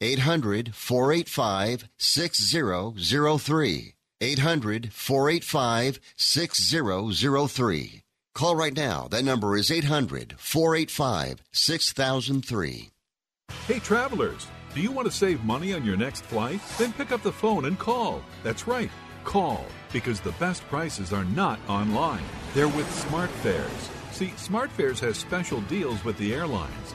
Speaker 20: 800 485 6003. 800 485 6003. Call right now. That number is 800 485 6003.
Speaker 16: Hey, travelers, do you want to save money on your next flight? Then pick up the phone and call. That's right, call, because the best prices are not online. They're with SmartFares. See, SmartFares has special deals with the airlines.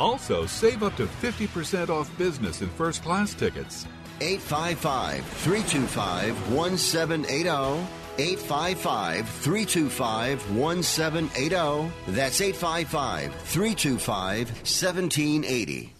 Speaker 16: Also, save up to 50% off business and first class tickets.
Speaker 20: 855 325 1780. 855 325 1780. That's 855 325 1780.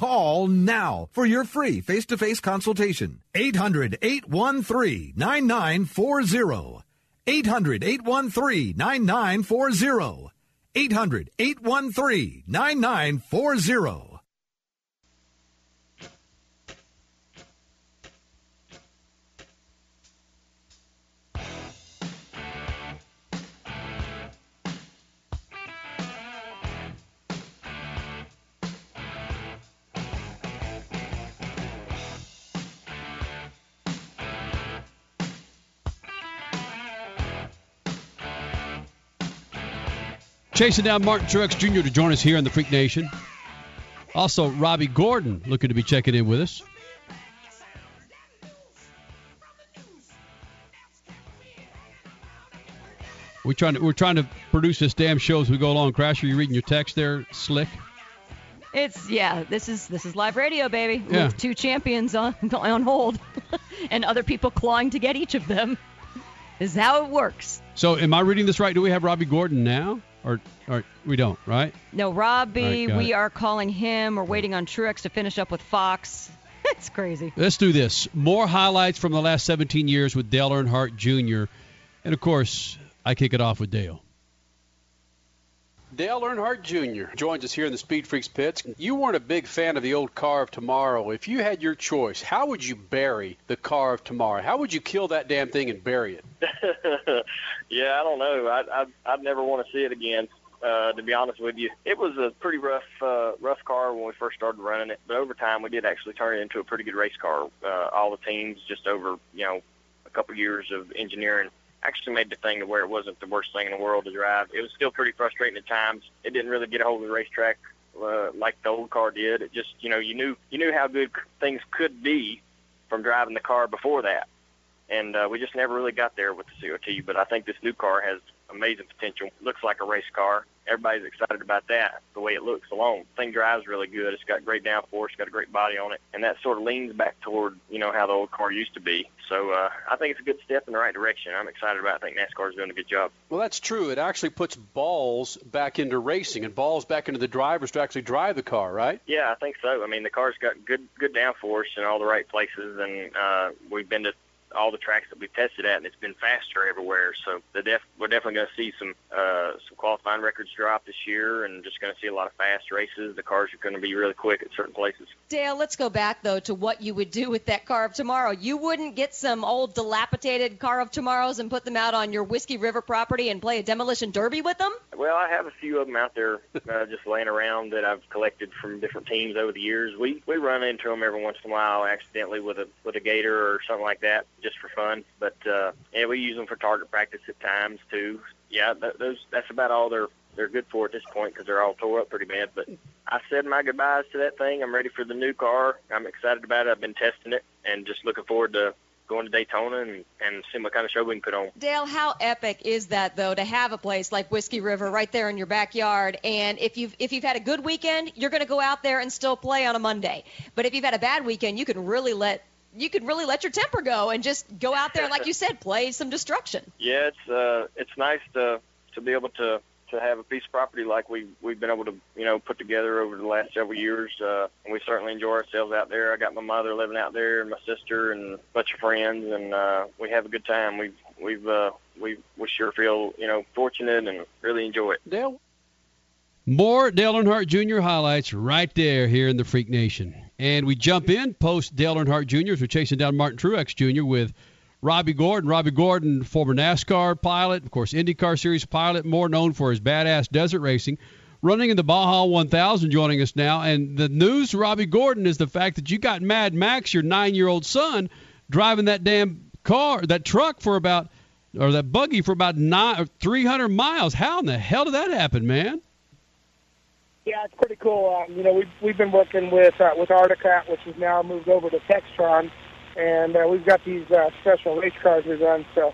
Speaker 28: Call now for your free face-to-face consultation. 800-813-9940. 800-813-9940. 800-813-9940.
Speaker 7: Chasing down Martin Truex Jr. to join us here in the Freak Nation. Also, Robby Gordon looking to be checking in with us. We're trying to we're trying to produce this damn show as we go along. Crash, are you reading your text there, Slick?
Speaker 8: It's yeah. This is this is live radio, baby.
Speaker 7: Yeah.
Speaker 8: With two champions on *laughs* on hold, *laughs* and other people clawing to get each of them. Is how it works.
Speaker 7: So, am I reading this right? Do we have Robby Gordon now, or or we don't? Right?
Speaker 8: No,
Speaker 7: Robby, right,
Speaker 8: we
Speaker 7: it.
Speaker 8: are calling him. We're waiting on Truex to finish up with Fox. *laughs* it's crazy.
Speaker 7: Let's do this. More highlights from the last 17 years with Dale Earnhardt Jr. And of course, I kick it off with Dale. Dale Earnhardt Jr. joins us here in the Speed Freaks pits. You weren't a big fan of the old car of tomorrow. If you had your choice, how would you bury the car of tomorrow? How would you kill that damn thing and bury it? *laughs*
Speaker 12: yeah, I don't know. I, I I'd never want to see it again. Uh, to be honest with you, it was a pretty rough, uh, rough car when we first started running it. But over time, we did actually turn it into a pretty good race car. Uh, all the teams, just over you know a couple years of engineering, actually made the thing to where it wasn't the worst thing in the world to drive. It was still pretty frustrating at times. It didn't really get a hold of the racetrack uh, like the old car did. It just, you know, you knew you knew how good things could be from driving the car before that, and uh, we just never really got there with the COT. But I think this new car has amazing potential. Looks like a race car. Everybody's excited about that. The way it looks alone, thing drives really good. It's got great downforce. It's got a great body on it, and that sort of leans back toward you know how the old car used to be. So uh, I think it's a good step in the right direction. I'm excited about. it. I think NASCAR is doing a good job.
Speaker 7: Well, that's true. It actually puts balls back into racing and balls back into the drivers to actually drive the car, right?
Speaker 12: Yeah, I think so. I mean, the car's got good good downforce in all the right places, and uh, we've been to all the tracks that we've tested at, and it's been faster everywhere. So the def- we're definitely going to see some uh, some qualifying records drop this year, and just going to see a lot of fast races. The cars are going to be really quick at certain places.
Speaker 8: Dale, let's go back though to what you would do with that car of tomorrow. You wouldn't get some old dilapidated car of tomorrows and put them out on your Whiskey River property and play a demolition derby with them?
Speaker 12: Well, I have a few of them out there uh, *laughs* just laying around that I've collected from different teams over the years. We we run into them every once in a while accidentally with a with a gator or something like that just for fun. But uh, yeah, we use them for target practice at times too. Yeah, th- those that's about all they're they're good for at this point because they're all tore up pretty bad. But I said my goodbyes to that thing. I'm ready for the new car. I'm excited about it. I've been testing it and just looking forward to going to Daytona and, and seeing what kind of show we can put on.
Speaker 8: Dale, how epic is that though to have a place like Whiskey River right there in your backyard? And if you've if you've had a good weekend, you're going to go out there and still play on a Monday. But if you've had a bad weekend, you can really let you could really let your temper go and just go out there, like you said, play some destruction. *laughs*
Speaker 12: Yeah, it's uh, it's nice to to be able to to have a piece of property like we we've been able to you know put together over the last several years. Uh, and we certainly enjoy ourselves out there. I got my mother living out there, and my sister, and a bunch of friends, and uh, we have a good time. We've we've uh, we we sure feel you know fortunate and really enjoy it.
Speaker 7: Dale. More Dale Earnhardt Jr. highlights right there here in the Freak Nation. And we jump in post Dale Earnhardt Jr. as we're chasing down Martin Truex Jr. with Robby Gordon. Robby Gordon, former NASCAR pilot, of course, IndyCar Series pilot, more known for his badass desert racing. Running in the Baja 1000, joining us now. And the news, Robby Gordon, is the fact that you got Mad Max, your nine year old son, driving that damn car, that truck for about, or that buggy for about nine, 300 miles. How in the hell did that happen, man?
Speaker 29: Yeah, it's pretty cool. Um, you know, we've we've been working with uh, with Arctic Cat, which has now moved over to Textron, and uh, we've got these uh, special race cars we run. So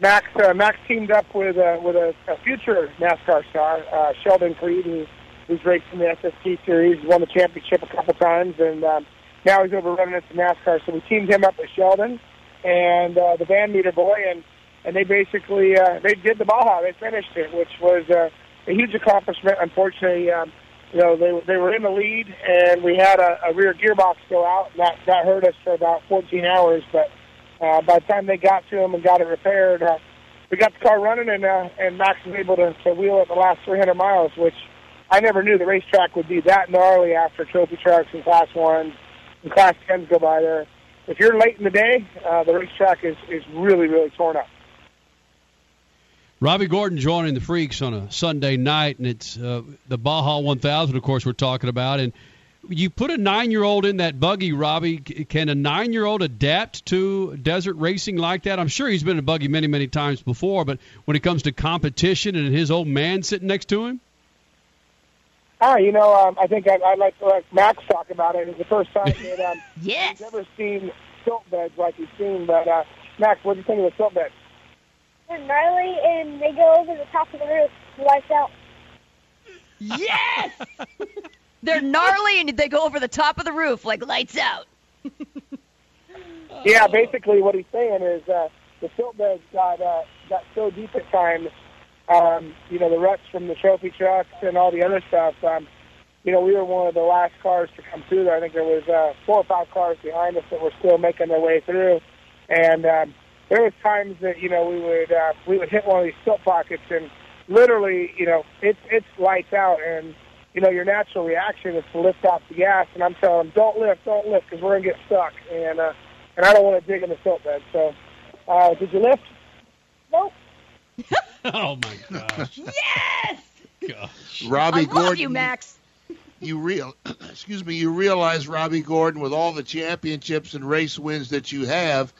Speaker 29: Max uh, Max teamed up with uh, with a, a future NASCAR star, uh, Sheldon Creed, who, who's raced in the SST series, won the championship a couple times, and um, now he's over running it to NASCAR. So we teamed him up with Sheldon and uh, the Van Meter boy, and and they basically uh, they did the Baja. They finished it, which was uh, a huge accomplishment. Unfortunately. Um, you know, they they were in the lead, and we had a, a rear gearbox go out. And that that hurt us for about 14 hours. But uh, by the time they got to them and got it repaired, uh, we got the car running, and uh, and Max was able to, to wheel it the last 300 miles, which I never knew the racetrack would be that gnarly after trophy trucks and class ones and class tens go by there. If you're late in the day, uh, the racetrack is is really really torn up.
Speaker 7: Robby Gordon joining the Freaks on a Sunday night, and it's uh, the Baja 1000, of course, we're talking about. And you put a nine-year-old in that buggy, Robby. Can a nine-year-old adapt to desert racing like that? I'm sure he's been in a buggy many, many times before, but when it comes to competition and his old man sitting next to him.
Speaker 29: Ah, you know, um, I think I'd, I'd like to let Max talk about it. It's the first time that um, *laughs*
Speaker 8: yes.
Speaker 29: he's ever seen silt beds like he's seen. But uh, Max, what do you think of the silt beds?
Speaker 30: They're gnarly and they go over the top of the roof. Lights out.
Speaker 8: Yes! *laughs* They're gnarly and they go over the top of the roof like lights out.
Speaker 29: Yeah, basically what he's saying is uh, the silt beds got uh, got so deep at times. Um, you know, the ruts from the trophy trucks and all the other stuff. Um, you know, we were one of the last cars to come through there. I think there was uh, four or five cars behind us that were still making their way through, and um, there was times that you know we would uh, we would hit one of these silt pockets and literally, you know, it's it's lights out, and you know your natural reaction is to lift off the gas, and I'm telling them, don't lift, don't lift, because we're gonna get stuck, and uh, and I don't want to dig in the silt bed. So, uh, did you lift? Nope. *laughs*
Speaker 7: oh my gosh.
Speaker 8: yes.
Speaker 7: Gosh.
Speaker 9: Robby
Speaker 8: I
Speaker 9: Gordon.
Speaker 8: love you, Max.
Speaker 9: You real, *clears throat* excuse me. You realize Robby Gordon, with all the championships and race wins that you have,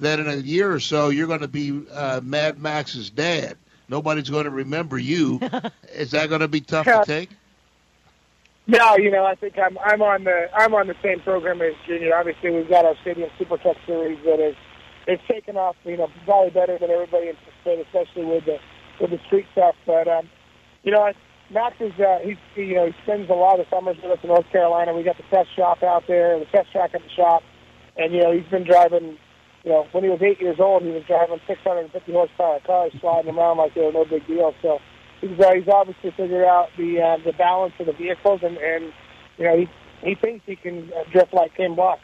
Speaker 9: that in a year or so you're going to be uh, Mad Max's dad. Nobody's going to remember you. *laughs* Is that going to be tough to take?
Speaker 29: No, you know, I think I'm I'm on the I'm on the same program as Junior. Obviously, we've got our Stadium Super Truck Series that is it's taken off, you know, probably better than everybody anticipated, especially with the with the street stuff. But um, you know, I, Max is uh, he's he, you know he spends a lot of the summers with us in North Carolina. We got the test shop out there, the test track at the shop, and you know he's been driving. You know, when he was eight years old, he was driving 650 horsepower cars, sliding around like they were no big deal. So he's uh, he's obviously figured out the uh, the balance of the vehicles, and and you know he he thinks he can uh, drift like Ken Block.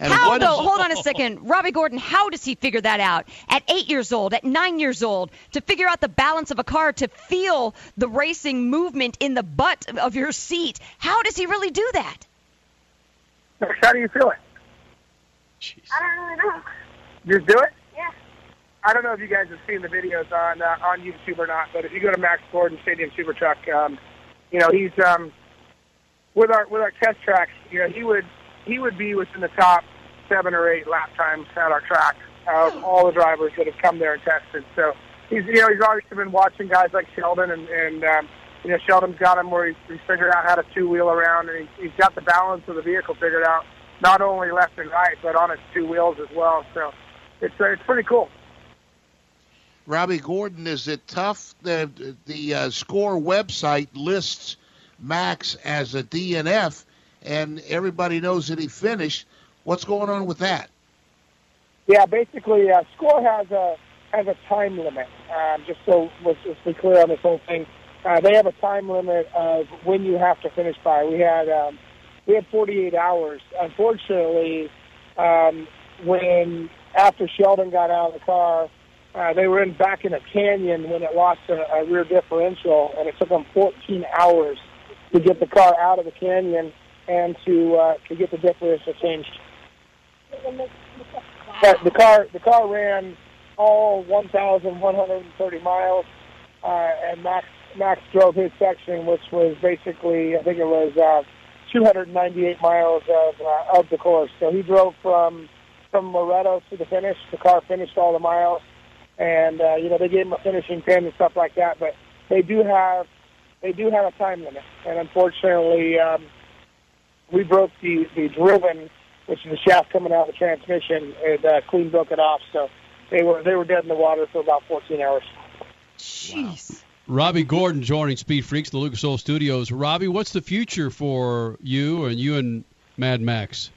Speaker 8: how though? Hold on a second, *laughs* Robby Gordon. How does he figure that out at eight years old, at nine years old, to figure out the balance of a car, to feel the racing movement in the butt of your seat? How does he really do that?
Speaker 29: How do you feel it?
Speaker 30: I don't really know.
Speaker 29: Just do it.
Speaker 30: Yeah.
Speaker 29: I don't know if you guys have seen the videos on uh, on YouTube or not, but if you go to Max Gordon Stadium Super Truck, um, you know he's um, with our with our test tracks. You know he would he would be within the top seven or eight lap times at our track of all the drivers that have come there and tested. So he's you know he's obviously been watching guys like Sheldon and and um, you know Sheldon's got him where he's, he's figured out how to two wheel around and he's, he's got the balance of the vehicle figured out, not only left and right but on its two wheels as well. So it's uh, it's pretty cool.
Speaker 9: Robby Gordon, is it tough? The the uh, score website lists Max as a DNF, and everybody knows that he finished. What's going on with that?
Speaker 29: Yeah, basically, uh, score has a has a time limit. Um, just so let's just be clear on this whole thing, uh, they have a time limit of when you have to finish by. We had um, we had 48 hours. Unfortunately, um, when after Sheldon got out of the car, uh, they were in back in a canyon when it lost a, a rear differential, and it took them 14 hours to get the car out of the canyon and to uh, to get the differential changed. But the car the car ran all 1,130 miles, uh, and Max Max drove his section, which was basically I think it was uh, 298 miles of uh, of the course. So he drove from from Loreto to the finish. The car finished all the miles, and uh, you know they gave him a finishing pin and stuff like that. But they do have they do have a time limit, and unfortunately, um, we broke the the driven, which is the shaft coming out of the transmission, and uh, clean broke it off. So they were they were dead in the water for about 14 hours.
Speaker 8: Jeez.
Speaker 7: Robby Gordon joining Speed Freaks, the Lucas Oil Studios. Robby, what's the future for you and you and Mad Max?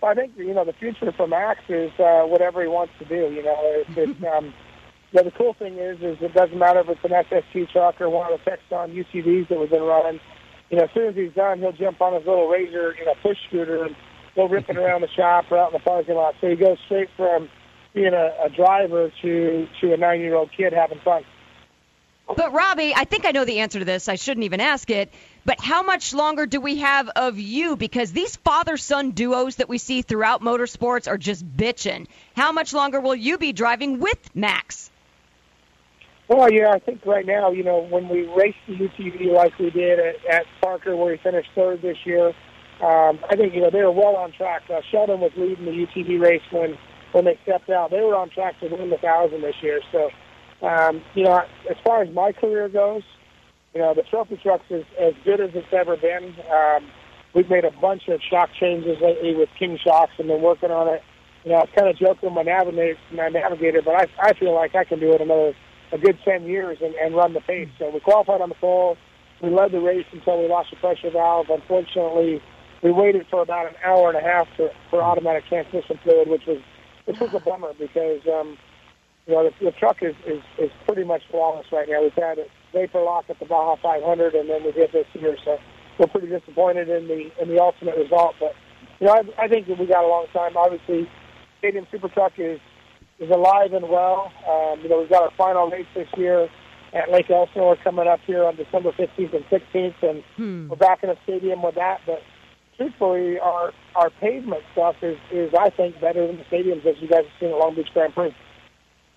Speaker 29: Well, I think you know the future for Max is uh, whatever he wants to do. You know, it's, *laughs* it's um, yeah, the cool thing is, is it doesn't matter if it's an SST truck or one of the Textron UTVs that we've been running. You know, as soon as he's done, he'll jump on his little Razor, you know, push scooter and go ripping *laughs* around the shop or out in the parking lot. So he goes straight from being a, a driver to to a nine-year-old kid having fun.
Speaker 8: But Robby, I think I know the answer to this. I shouldn't even ask it. But how much longer do we have of you? Because these father-son duos that we see throughout motorsports are just bitching. How much longer will you be driving with Max?
Speaker 29: Well, yeah, I think right now, you know, when we raced the UTV like we did at, at Parker, where he finished third this year, um, I think you know they were well on track. Uh, Sheldon was leading the UTV race when when they stepped out. They were on track to win the thousand this year. So, um, you know, as far as my career goes, you know, the trophy truck's is as good as it's ever been. Um, we've made a bunch of shock changes lately with King Shocks and been working on it. You know, I kind of joking with my navigator, my navigator, but I, I feel like I can do it another a good 10 years and, and run the pace. So we qualified on the pole. We led the race until we lost the pressure valve. Unfortunately, we waited for about an hour and a half for, for automatic transmission fluid, which was which was a bummer because um, you know the, the truck is, is is pretty much flawless right now. We've had a vapor lock at the Baja 500, and then we did this here, so we're pretty disappointed in the in the ultimate result. But you know, I, I think that we got a long time. Obviously, Stadium Super Truck is is alive and well. Um, you know, we've got our final race this year at Lake Elsinore coming up here on December 15th and 16th, and
Speaker 8: Hmm.
Speaker 29: we're back in the stadium with that. But truthfully, our our pavement stuff is is I think better than the stadiums that you guys have seen at Long Beach Grand Prix.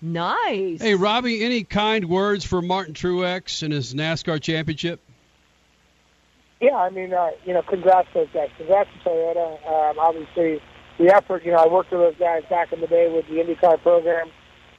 Speaker 8: Nice.
Speaker 7: Hey, Robby, any kind words for Martin Truex and his NASCAR championship?
Speaker 29: Yeah, I mean, uh, you know, congrats to those guys. Congrats to Toyota. Um, obviously, the effort. You know, I worked with those guys back in the day with the IndyCar program,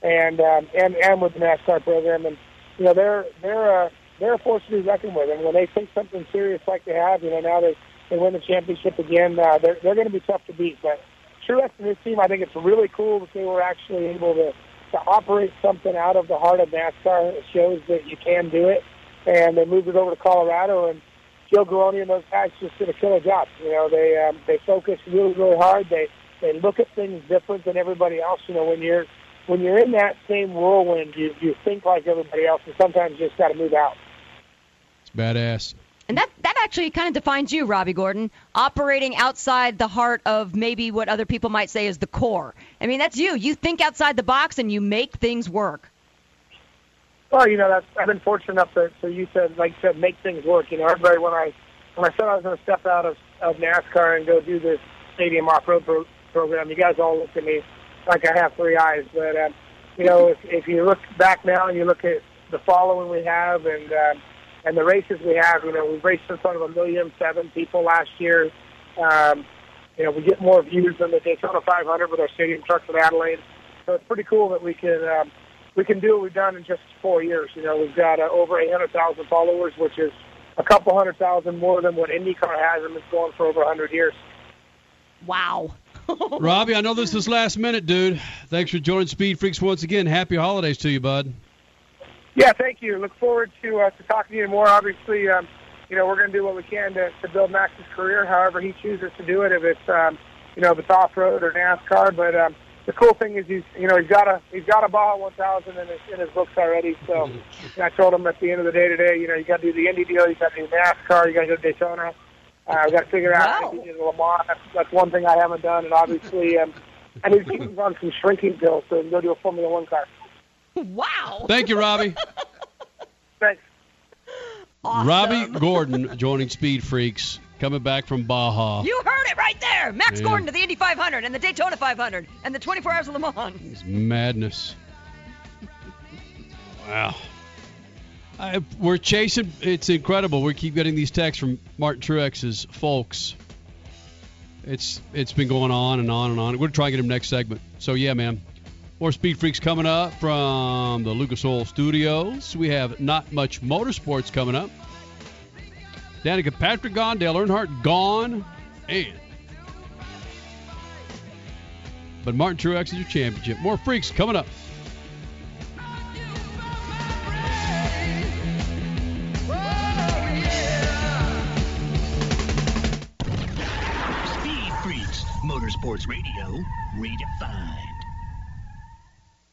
Speaker 29: and um, and and with the NASCAR program, and you know, they're they're uh, they're a force to be reckoned with. And when they take something serious like they have, you know, now they they win the championship again, uh, they're they're going to be tough to beat. But Truex and his team, I think it's really cool that they were actually able to to operate something out of the heart of NASCAR. It shows that you can do it, and they moved it over to Colorado and. Joe Garone and those guys just did a killer job. You know, they um, they focus really really hard. They they look at things different than everybody else. You know, when you're when you're in that same whirlwind, you you think like everybody else, and sometimes you just got to move out.
Speaker 7: It's badass.
Speaker 8: And that that actually kind of defines you, Robby Gordon, operating outside the heart of maybe what other people might say is the core. I mean, that's you. You think outside the box and you make things work.
Speaker 29: Well, you know, that's, I've been fortunate enough to, so you said, like said, make things work. You know, everybody when I when I said I was going to step out of, of NASCAR and go do this stadium off-road pro- program, you guys all looked at me like I have three eyes. But um, you know, if, if you look back now and you look at the following we have and um, and the races we have, you know, we've raced in front of a million seven people last year. Um, you know, we get more views than the Daytona 500 with our stadium trucks in Adelaide. So it's pretty cool that we can um, we can do what we've done in just four years. You know, we've got uh, over 800,000 followers, which is a couple hundred thousand more than what IndyCar has, and it's going for over 100 years.
Speaker 8: Wow. *laughs*
Speaker 7: Robby, I know this is last minute, dude. Thanks for joining Speed Freaks once again. Happy holidays to you, bud.
Speaker 29: Yeah, thank you. Look forward to uh, to talking to you more. Obviously, um, you know, we're going to do what we can to, to build Max's career, however he chooses to do it. If it's um, you know, if it's off road or NASCAR, but um, the cool thing is he's you know he's got a he's got a Baja 1000 in his in his books already. So I told him at the end of the day today, you know, you got to do the Indy deal, you got to do NASCAR, you got to go to Daytona. Uh, we got to figure out how to get to Le Mans. That's, that's one thing I haven't done, and obviously, um, I need to keep on some shrinking pills can go do a Formula One car.
Speaker 8: Wow.
Speaker 7: Thank you, Robby.
Speaker 29: Thanks.
Speaker 7: Awesome. Robby Gordon joining Speed Freaks, coming back from Baja.
Speaker 8: You heard it right there. Max
Speaker 7: Yeah.
Speaker 8: Gordon to the Indy 500 and the Daytona 500 and the 24 Hours of Le Mans.
Speaker 7: It's Madness. Wow. I, we're chasing. It's incredible. We keep getting these texts from Martin Truex's folks. It's it's been going on and on and on. We're gonna try and get him next segment. So yeah, man. More Speed Freaks coming up from the Lucas Oil Studios. We have not much motorsports coming up. Danica Patrick gone, Dale Earnhardt gone, and but Martin Truex is your championship. More freaks coming up.
Speaker 10: Speed Freaks, Motorsports Radio, redefined.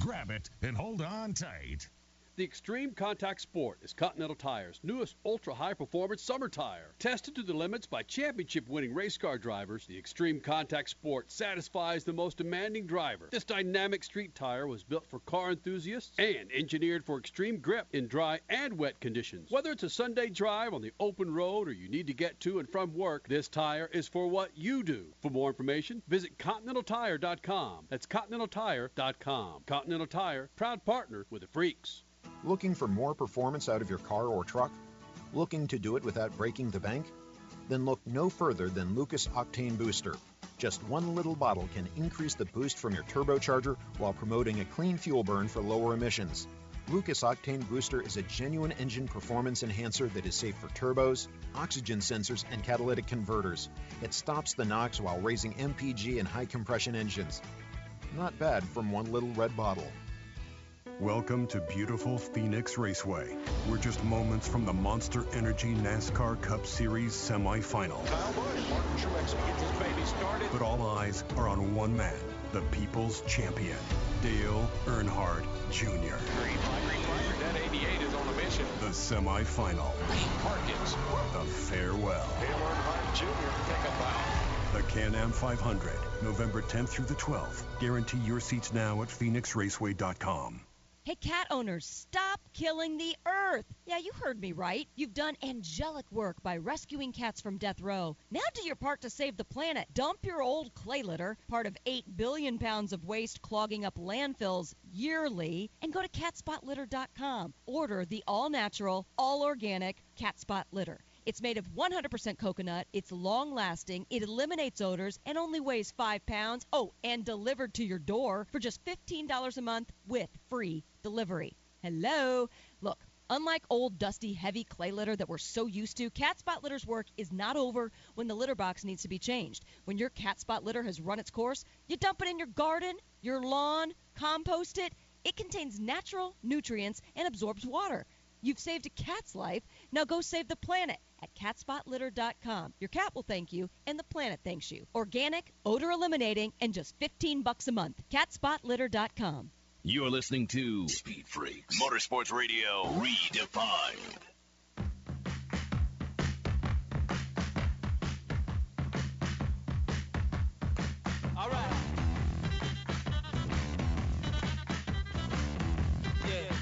Speaker 11: Grab it and hold on tight.
Speaker 7: The Extreme Contact Sport is Continental Tire's newest ultra high performance summer tire. Tested to the limits by championship winning race car drivers, the Extreme Contact Sport satisfies the most demanding driver. This dynamic street tire was built for car enthusiasts and engineered for extreme grip in dry and wet conditions. Whether it's a Sunday drive on the open road or you need to get to and from work, this tire is for what you do. For more information, visit ContinentalTire.com. That's ContinentalTire.com. Continental Tire, proud partner with the Freaks.
Speaker 4: Looking for more performance out of your car or truck? Looking to do it without breaking the bank? Then look no further than Lucas Octane Booster. Just one little bottle can increase the boost from your turbocharger while promoting a clean fuel burn for lower emissions. Lucas Octane Booster is a genuine engine performance enhancer that is safe for turbos, oxygen sensors, and catalytic converters. It stops the NOx while raising MPG in high compression engines. Not bad from one little red bottle.
Speaker 31: Welcome to beautiful Phoenix Raceway. We're just moments from the Monster Energy NASCAR Cup Series semifinal.
Speaker 1: Kyle Busch, Martin Truex gets his baby started.
Speaker 31: But all eyes are on one man, the people's champion, Dale Earnhardt Jr.
Speaker 1: Green flag, green flag. That 88 is on a mission.
Speaker 31: The semifinal.
Speaker 1: Parkins.
Speaker 31: The farewell.
Speaker 1: Dale Earnhardt Jr. Take a bow.
Speaker 31: The Can-Am 500, November 10th through the 12th. Guarantee your seats now at phoenixraceway.com.
Speaker 8: Hey, cat owners, stop killing the earth. Yeah, you heard me right. You've done angelic work by rescuing cats from death row. Now do your part to save the planet. Dump your old clay litter, part of 8 billion pounds of waste clogging up landfills yearly, and go to catspotlitter.com. Order the all natural, all organic Cat Spot litter. It's made of 100% coconut. It's long lasting. It eliminates odors and only weighs 5 pounds. Oh, and delivered to your door for just $15 a month with free delivery. Hello. Look, unlike old, dusty, heavy clay litter that we're so used to, Cat Spot Litter's work is not over when the litter box needs to be changed. When your Cat Spot litter has run its course, you dump it in your garden, your lawn, compost it. It contains natural nutrients and absorbs water. You've saved a cat's life. Now go save the planet at catspotlitter.com. Your cat will thank you and the planet thanks you. Organic, odor eliminating, and just 15 bucks a month. catspotlitter.com.
Speaker 10: You're listening to Speed Freaks Motorsports Radio Redefined.
Speaker 32: All right. Yeah.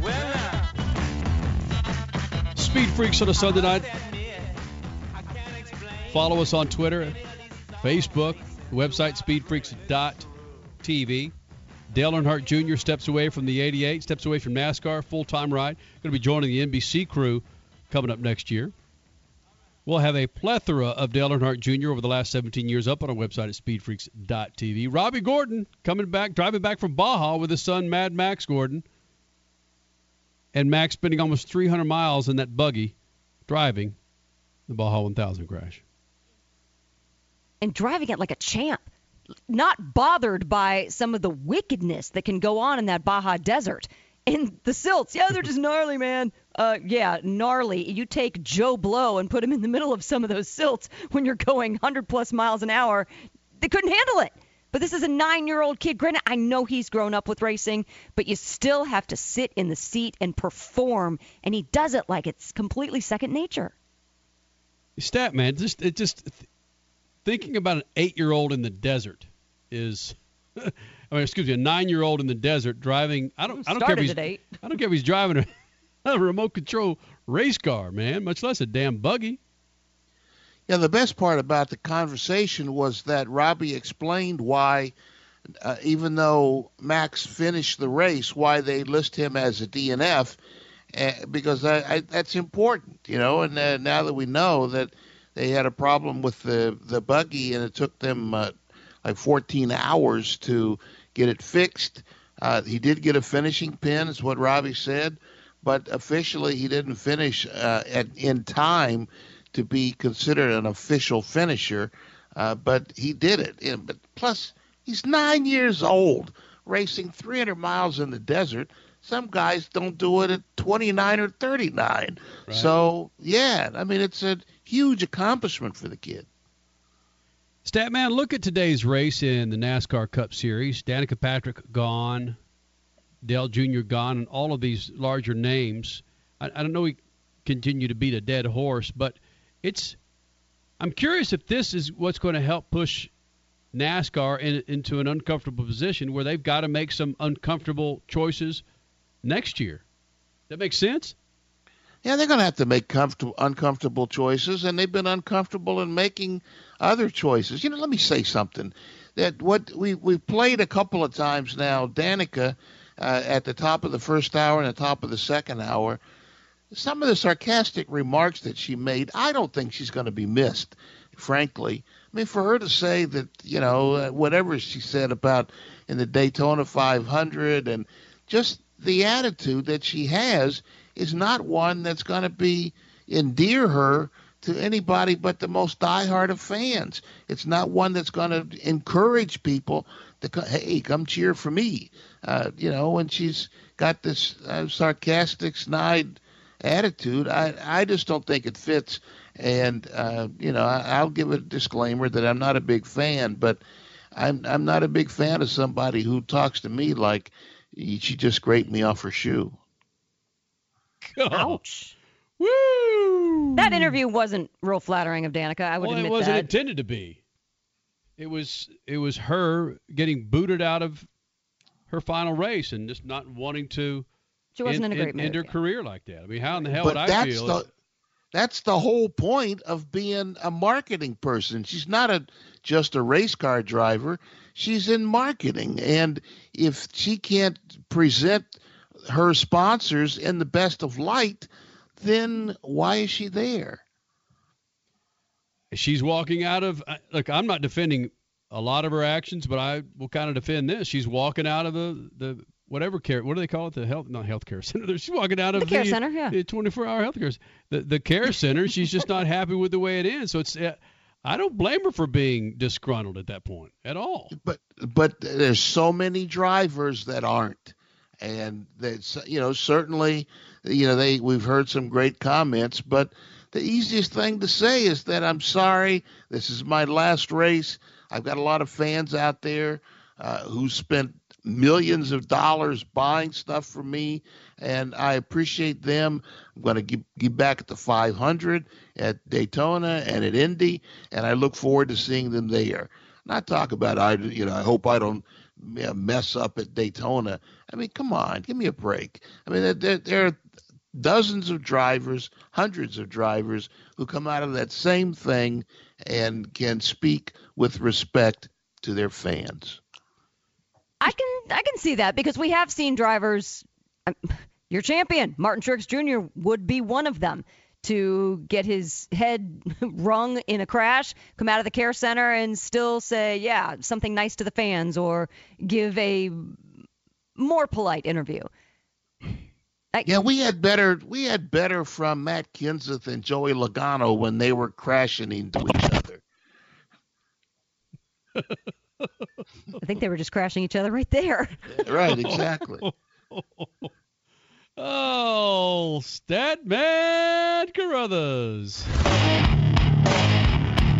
Speaker 32: Well, now.
Speaker 7: Speed Freaks on a Sunday night. Follow us on Twitter, Facebook, website speedfreaks.tv. Dale Earnhardt Jr. steps away from the 88, steps away from NASCAR, full time ride. Going to be joining the NBC crew coming up next year. We'll have a plethora of Dale Earnhardt Jr. over the last 17 years up on our website at speedfreaks.tv. Robby Gordon coming back, driving back from Baja with his son Mad Max Gordon. And Max spending almost 300 miles in that buggy driving the Baja 1000 crash.
Speaker 8: And driving it like a champ, not bothered by some of the wickedness that can go on in that Baja Desert. And the silts, yeah, they're just *laughs* gnarly, man. Uh, yeah, gnarly. You take Joe Blow and put him in the middle of some of those silts when you're going 100 plus miles an hour. They couldn't handle it. But this is a nine-year-old kid. Granted, I know he's grown up with racing, but you still have to sit in the seat and perform, and he does it like it's completely second nature.
Speaker 7: Stat man, just it just th- thinking about an eight-year-old in the desert is, *laughs* I mean, excuse me, a nine-year-old in the desert driving. I don't, I don't care if he's. *laughs* I don't care if he's driving a, *laughs* a remote control race car, man, much less a damn buggy.
Speaker 9: Yeah, the best part about the conversation was that Robby explained why, uh, even though Max finished the race, why they list him as a DNF, uh, because I, I, that's important, you know. And uh, now that we know that they had a problem with the the buggy and it took them uh, like 14 hours to get it fixed, uh, he did get a finishing pin, is what Robby said, but officially he didn't finish uh, at in time to be considered an official finisher, uh, but he did it. And, but plus, he's nine years old, racing 300 miles in the desert. Some guys don't do it at 29 or 39. So yeah, I mean it's a huge accomplishment for the kid.
Speaker 7: Statman, look at today's race in the NASCAR Cup Series. Danica Patrick gone, Dale Jr. gone, and all of these larger names. I, I don't know we continue to beat a dead horse, but it's. I'm curious if this is what's going to help push NASCAR in, into an uncomfortable position where they've got to make some uncomfortable choices next year. That makes sense.
Speaker 9: Yeah, they're going to have to make comfortable, uncomfortable choices, and they've been uncomfortable in making other choices. You know, let me say something. That what we we've played a couple of times now, Danica, uh, at the top of the first hour and the top of the second hour. Some of the sarcastic remarks that she made, I don't think she's going to be missed, frankly. I mean, for her to say that, you know, uh, whatever she said about in the Daytona 500 and just the attitude that she has is not one that's going to be endear her to anybody but the most diehard of fans. It's not one that's going to encourage people to hey, come cheer for me. Uh, you know, and she's got this uh, sarcastic, snide attitude, I I just don't think it fits. And uh, you know, I, I'll give a disclaimer that I'm not a big fan, but I'm I'm not a big fan of somebody who talks to me like she just scraped me off her shoe.
Speaker 8: Ouch. *laughs* Woo! That interview wasn't real flattering of Danica. I would
Speaker 7: well,
Speaker 8: admit
Speaker 7: it wasn't
Speaker 8: that.
Speaker 7: intended to be. It was it was her getting booted out of her final race and just not wanting to
Speaker 8: She wasn't
Speaker 7: end,
Speaker 8: in a great
Speaker 7: end,
Speaker 8: mood,
Speaker 7: end her
Speaker 8: yeah.
Speaker 7: career like that. I mean, how in the hell
Speaker 9: but
Speaker 7: would I
Speaker 9: that's
Speaker 7: feel?
Speaker 9: the that's the whole point of being a marketing person. She's not a just a race car driver. She's in marketing, and if she can't present her sponsors in the best of light, then why is she there?
Speaker 7: she's walking out of look i'm not defending a lot of her actions but i will kind of defend this. She's walking out of the the whatever care what do they call it? The health not healthcare *laughs* center. She's walking out of
Speaker 8: The care center, yeah.
Speaker 7: the 24 hour health care the, the care center. She's just not happy with the way it is. So it's uh, i don't blame her for being disgruntled at that point at all.
Speaker 9: But but there's so many drivers that aren't, and that's you know certainly you know they we've heard some great comments, but the easiest thing to say is that I'm sorry. This is my last race. I've got a lot of fans out there uh, who spent millions of dollars buying stuff for me, and I appreciate them. I'm going to give, give back at the 500 at Daytona and at Indy, and I look forward to seeing them there. Not talk about I, you know, I hope I don't mess up at Daytona. I mean, come on, give me a break. I mean, there, there, are dozens of drivers, hundreds of drivers who come out of that same thing and can speak with respect to their fans.
Speaker 8: I can I can see that because we have seen drivers. um, Your champion, Martin Truex Jr., would be one of them to get his head *laughs* rung in a crash, come out of the care center, and still say, yeah, something nice to the fans, or give a more polite interview.
Speaker 9: Yeah, we had better we had better from Matt Kenseth and Joey Logano when they were crashing into each other.
Speaker 8: I think they were just crashing each other right there.
Speaker 9: Right, exactly.
Speaker 7: oh statman carruthers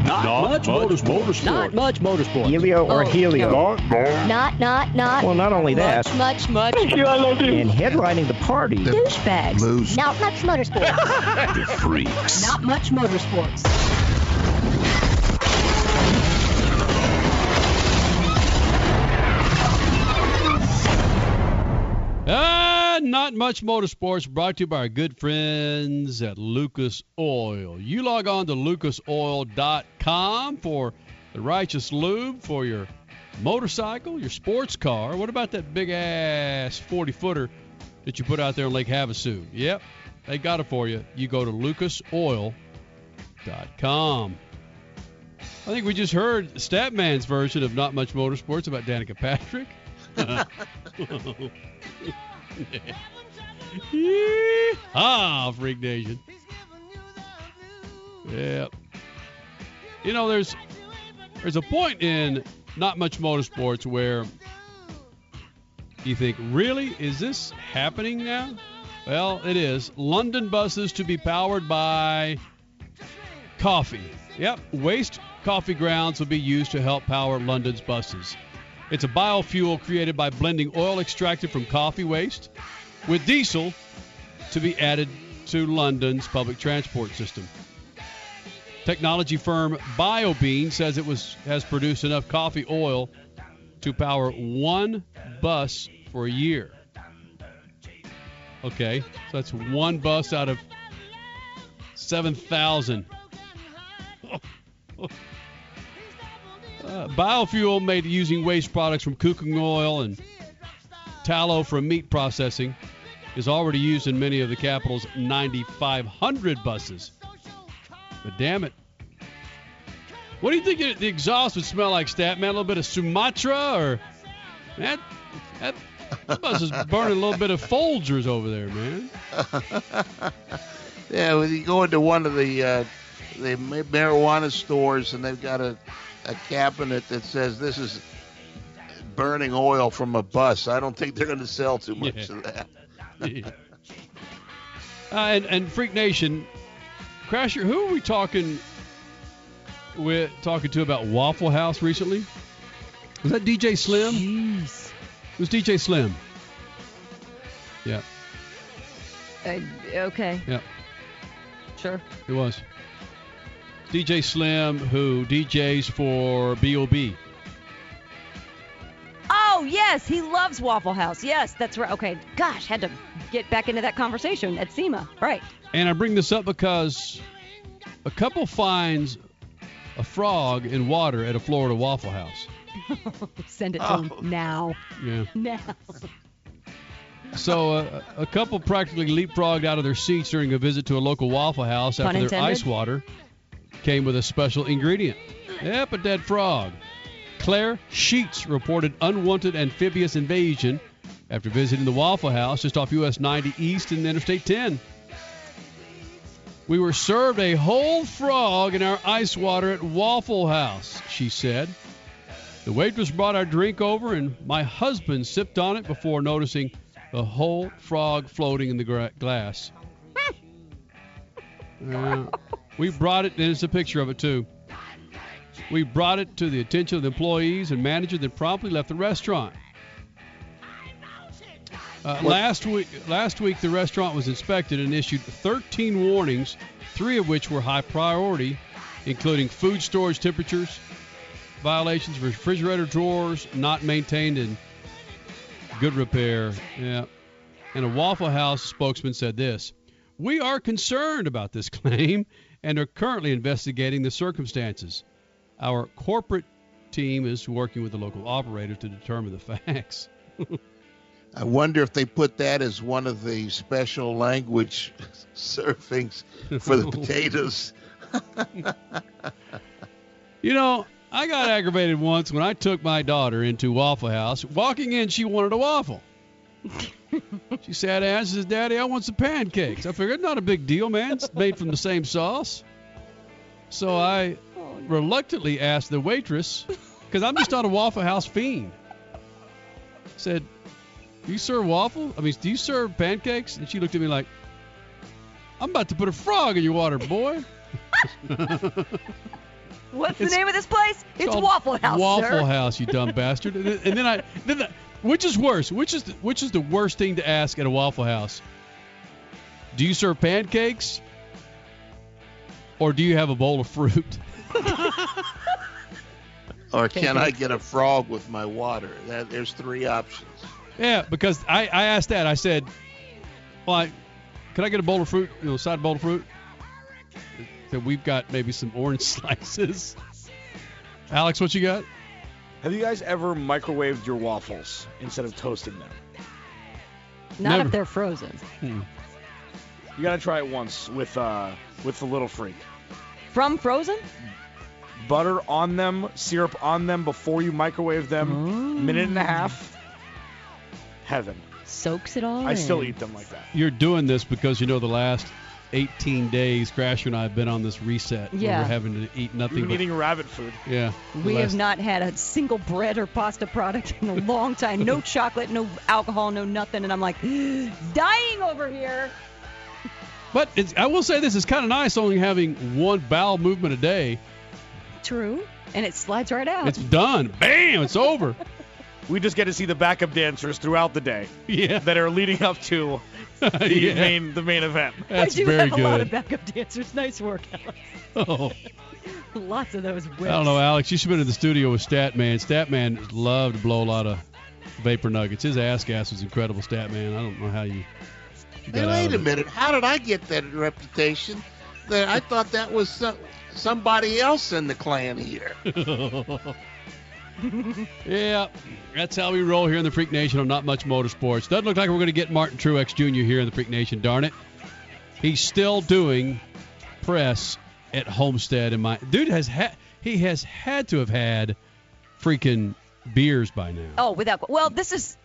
Speaker 33: Not, much, motorsport.
Speaker 21: Not
Speaker 33: much motorsport.
Speaker 21: Helio or
Speaker 33: Oh,
Speaker 21: Helio?
Speaker 33: Not, not, not.
Speaker 21: not Well, not only that.
Speaker 33: Much, much. much. Thank you, I love you.
Speaker 21: And headlining the party.
Speaker 33: Douchebags. Not much motorsports. *laughs*
Speaker 21: The freaks.
Speaker 33: Not much motorsports.
Speaker 7: Not much motorsports brought to you by our good friends at Lucas Oil. You log on to lucasoil.com for the righteous lube for your motorcycle, your sports car. What about that big ass 40 footer that you put out there on Lake Havasu? Yep, they got it for you. You go to lucasoil.com. I think we just heard Statman's version of Not Much Motorsports about Danica Patrick. *laughs* *laughs* *laughs* ah, Freak Nation. Yep. You know, there's there's a point in not much motorsports where you think, really, is this happening now? Well, it is. London buses to be powered by coffee. Yep, waste coffee grounds will be used to help power London's buses. It's a biofuel created by blending oil extracted from coffee waste with diesel to be added to London's public transport system. Technology firm BioBean says it was has produced enough coffee oil to power one bus for a year. Okay, so that's one bus out of 7,000. *laughs* Uh, biofuel made using waste products from cooking oil and tallow from meat processing is already used in many of the capital's 9,500 buses. But damn it. What do you think the exhaust would smell like, Stat Man? A little bit of Sumatra or that that, that bus is burning a little bit of Folgers over there, man. *laughs*
Speaker 9: yeah, when you go into one of the uh, they ma- marijuana stores, and they've got a, a cabinet that says this is burning oil from a bus. I don't think they're going to sell too much
Speaker 7: Yeah.
Speaker 9: of that.
Speaker 7: Uh, and, and Freak Nation, Crasher, who are we talking with? Talking to about Waffle House recently? Was that DJ Slim?
Speaker 8: Jeez.
Speaker 7: It was DJ Slim. Yeah,
Speaker 8: Uh, okay.
Speaker 7: yeah,
Speaker 8: Sure.
Speaker 7: it was. DJ Slim, who DJs for B.O.B.
Speaker 8: Oh yes, he loves Waffle House. Yes, that's right. Okay. Gosh, had to get back into that conversation at SEMA. Right.
Speaker 7: And I bring this up because a couple finds a frog in water at a Florida Waffle House. *laughs*
Speaker 8: Send it to
Speaker 7: Oh.
Speaker 8: him now.
Speaker 7: Yeah. *laughs*
Speaker 8: Now.
Speaker 7: So uh, a couple practically leapfrogged out of their seats during a visit to a local Waffle House
Speaker 8: Pun
Speaker 7: after their ice water came with a special ingredient. Yep, a dead frog. Claire Sheets reported unwanted amphibious invasion after visiting the Waffle House just off US 90 East and Interstate 10. We were served a whole frog in our ice water at Waffle House, she said. The waitress brought our drink over, and my husband sipped on it before noticing the whole frog floating in the gra- glass. *laughs* Uh, we brought it, and there's a picture of it too. We brought it to the attention of the employees and manager, that promptly left the restaurant. Uh, last week, last week the restaurant was inspected and issued 13 warnings, three of which were high priority, including food storage temperatures, violations of refrigerator drawers not maintained in good repair. Yeah. And a Waffle House spokesman said this We are concerned about this *laughs* claim and are currently investigating the circumstances. Our corporate team is working with the local operator to determine the *laughs* facts.
Speaker 9: I wonder if they put that as one of the special language *laughs* servings for the *laughs* potatoes.
Speaker 7: You know, I got aggravated once when I took my daughter into Waffle House. Walking in, she wanted a waffle. She sat down and says, Daddy, I want some pancakes. I figured, not a big deal, man. It's made from the same sauce. So I reluctantly asked the waitress, because I'm just not a Waffle House fiend. Said, Do you serve waffle? I mean, do you serve pancakes? And she looked at me like, I'm about to put a frog in your water, boy. *laughs*
Speaker 8: What's the name of this place? It's Waffle House.
Speaker 7: Waffle
Speaker 8: sir.
Speaker 7: House, you dumb bastard. And then, and then I, then the, which is worse? Which is the, which is the worst thing to ask at a Waffle House? Do you serve pancakes, or do you have a bowl of fruit? *laughs*
Speaker 9: Or can I get a frog with my water? That, there's three options.
Speaker 7: Yeah, because I, I asked that. I said, "Well, I, can I get a bowl of fruit? You know, side bowl of fruit?" So we've got maybe some orange *laughs* slices. Alex, what you got?
Speaker 34: Have you guys ever microwaved your waffles instead of toasting them?
Speaker 8: Not
Speaker 7: Never.
Speaker 8: if they're frozen.
Speaker 7: Hmm.
Speaker 34: You gotta try it once with uh with the little freak.
Speaker 8: From frozen?
Speaker 34: Butter on them, syrup on them before you microwave them. Minute and a half. Heaven.
Speaker 8: Soaks it all.
Speaker 34: I still eat them like that.
Speaker 7: You're doing this because you know the last 18 days, Crasher and I have been on this reset.
Speaker 8: Yeah.
Speaker 7: We're having to eat nothing
Speaker 34: You've been
Speaker 7: but
Speaker 34: eating rabbit food.
Speaker 7: yeah.
Speaker 8: We
Speaker 7: the
Speaker 8: have not had a single bread or pasta product in a long time. No *laughs* chocolate, no alcohol, no nothing. And I'm like, *gasps* dying over here.
Speaker 7: But it's, I will say this: is kind of nice only having one bowel movement a day.
Speaker 8: True. And it slides right out.
Speaker 7: It's done. Bam! It's over. *laughs*
Speaker 34: We just get to see the backup dancers throughout the day. *laughs*
Speaker 7: Yeah.
Speaker 34: That are leading up to *laughs* the
Speaker 7: Yeah.
Speaker 34: main the main event.
Speaker 7: That's
Speaker 8: I do
Speaker 7: very
Speaker 8: have a lot of backup dancers. Nice work, *laughs* Alex.
Speaker 7: Oh,
Speaker 8: Lots of those whips.
Speaker 7: I don't know, Alex. You should have been in the studio with Statman. Statman loved to blow a lot of vapor nuggets. His ass gas was incredible, Statman. I don't know how you. you
Speaker 9: Hey,
Speaker 7: got out
Speaker 9: wait
Speaker 7: of
Speaker 9: a
Speaker 7: it.
Speaker 9: minute. How did I get that reputation? That I thought that was some, somebody else in the clan here. *laughs* *laughs*
Speaker 7: yeah, that's how we roll here in the Freak Nation on Not Much Motorsports. Doesn't look like we're going to get Martin Truex Jr. here in the Freak Nation, darn it. He's still doing press at Homestead. And my dude has had he has had to have had freaking beers by now.
Speaker 8: Oh, without. Well, this is.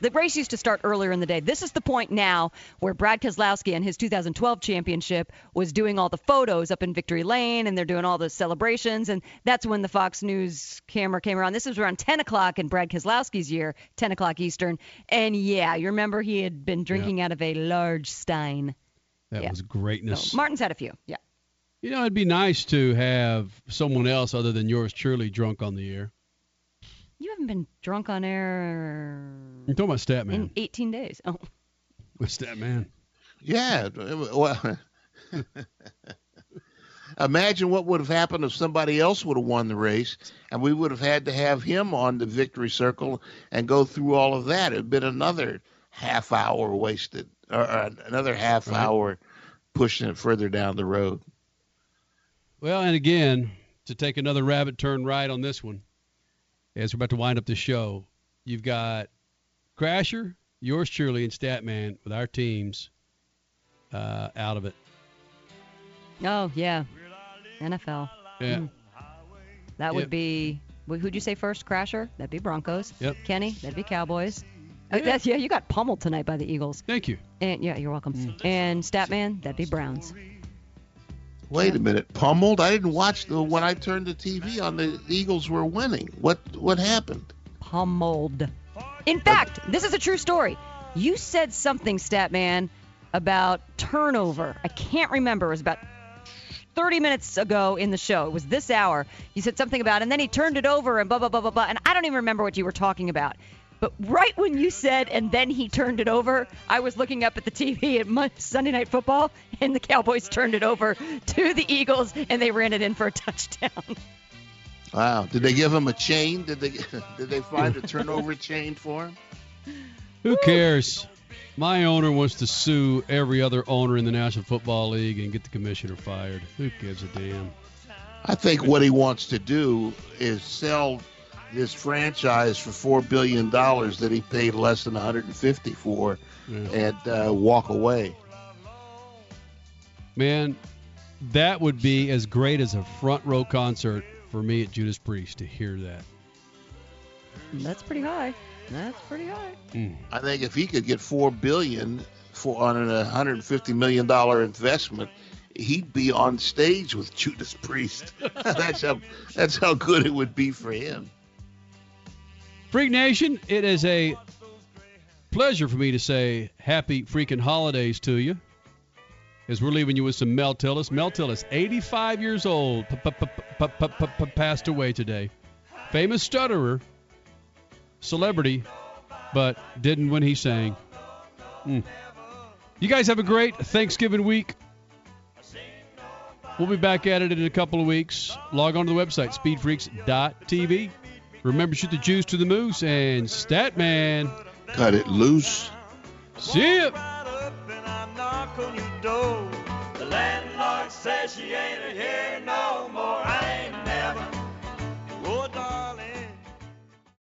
Speaker 8: The race used to start earlier in the day. This is the point now where Brad Keselowski and his 2012 championship was doing all the photos up in Victory Lane, and they're doing all the celebrations, and that's when the Fox News camera came around. This was around 10 o'clock in Brad Keselowski's year, 10 o'clock Eastern, and yeah, you remember he had been drinking out of a large stein.
Speaker 7: That
Speaker 8: Yeah.
Speaker 7: was greatness.
Speaker 8: So Martin's had a few. Yeah.
Speaker 7: You know, it'd be nice to have someone else other than yours truly drunk on the air.
Speaker 8: You haven't been drunk on air
Speaker 7: You're talking about Statman.
Speaker 8: in 18 days. Oh.
Speaker 7: Statman.
Speaker 9: Yeah. Well, *laughs* imagine what would have happened if somebody else would have won the race, and we would have had to have him on the victory circle and go through all of that. It'd been another half hour wasted, or, or another half hour pushing it further down the road.
Speaker 7: Well, and again, to take another rabbit turn right on this one, as we're about to wind up the show, you've got Crasher, yours truly, and Statman with our teams uh, out of it.
Speaker 8: Oh, yeah. NFL.
Speaker 7: Yeah.
Speaker 8: Mm. That
Speaker 7: Yep.
Speaker 8: would be. Who'd you say first? Crasher? That'd be Broncos.
Speaker 7: Yep.
Speaker 8: Kenny? That'd be Cowboys. Uh, that's, yeah, you got pummeled tonight by the Eagles.
Speaker 7: Thank you.
Speaker 8: And yeah, you're welcome.
Speaker 7: Mm.
Speaker 8: And Statman? That'd be Browns.
Speaker 9: Wait a minute, pummeled? I didn't watch the when I turned the TV on. The Eagles were winning. What what happened?
Speaker 8: Pummeled. In fact, this is a true story. You said something, Statman, about turnover. I can't remember. It was about 30 minutes ago in the show. It was this hour. You said something about, and then he turned it over and blah, blah, blah, blah, blah. And I don't even remember what you were talking about. But right when you said, and then he turned it over, I was looking up at the TV at Sunday Night Football, and the Cowboys turned it over to the Eagles, and they ran it in for a touchdown.
Speaker 9: Wow. Did they give him a chain? Did they *laughs* did they find a turnover *laughs* chain for him?
Speaker 7: Who cares? My owner wants to sue every other owner in the National Football League and get the commissioner fired. Who gives a damn?
Speaker 9: I think what he wants to do is sell this franchise for four billion dollars that he paid less than 150 for, and uh, walk away.
Speaker 7: Man, that would be as great as a front row concert for me at Judas Priest to hear that.
Speaker 8: That's pretty high. That's pretty high.
Speaker 7: Mm.
Speaker 9: I think if he could get four billion for on an 150 million dollar investment, he'd be on stage with Judas Priest. *laughs* that's how that's how good it would be for him.
Speaker 7: Freak Nation, it is a pleasure for me to say happy freaking holidays to you. As we're leaving you with some Mel Tillis. Mel Tillis, 85 years old, passed away today. Famous stutterer, celebrity, but didn't when he sang. Mm. You guys have a great Thanksgiving week. We'll be back at it in a couple of weeks. Log on to the website, speedfreaks.tv. Remember, shoot the juice to the moose and Statman.
Speaker 9: Cut it loose.
Speaker 7: See ya.
Speaker 32: knock on your door. The landlord says she ain't here no more.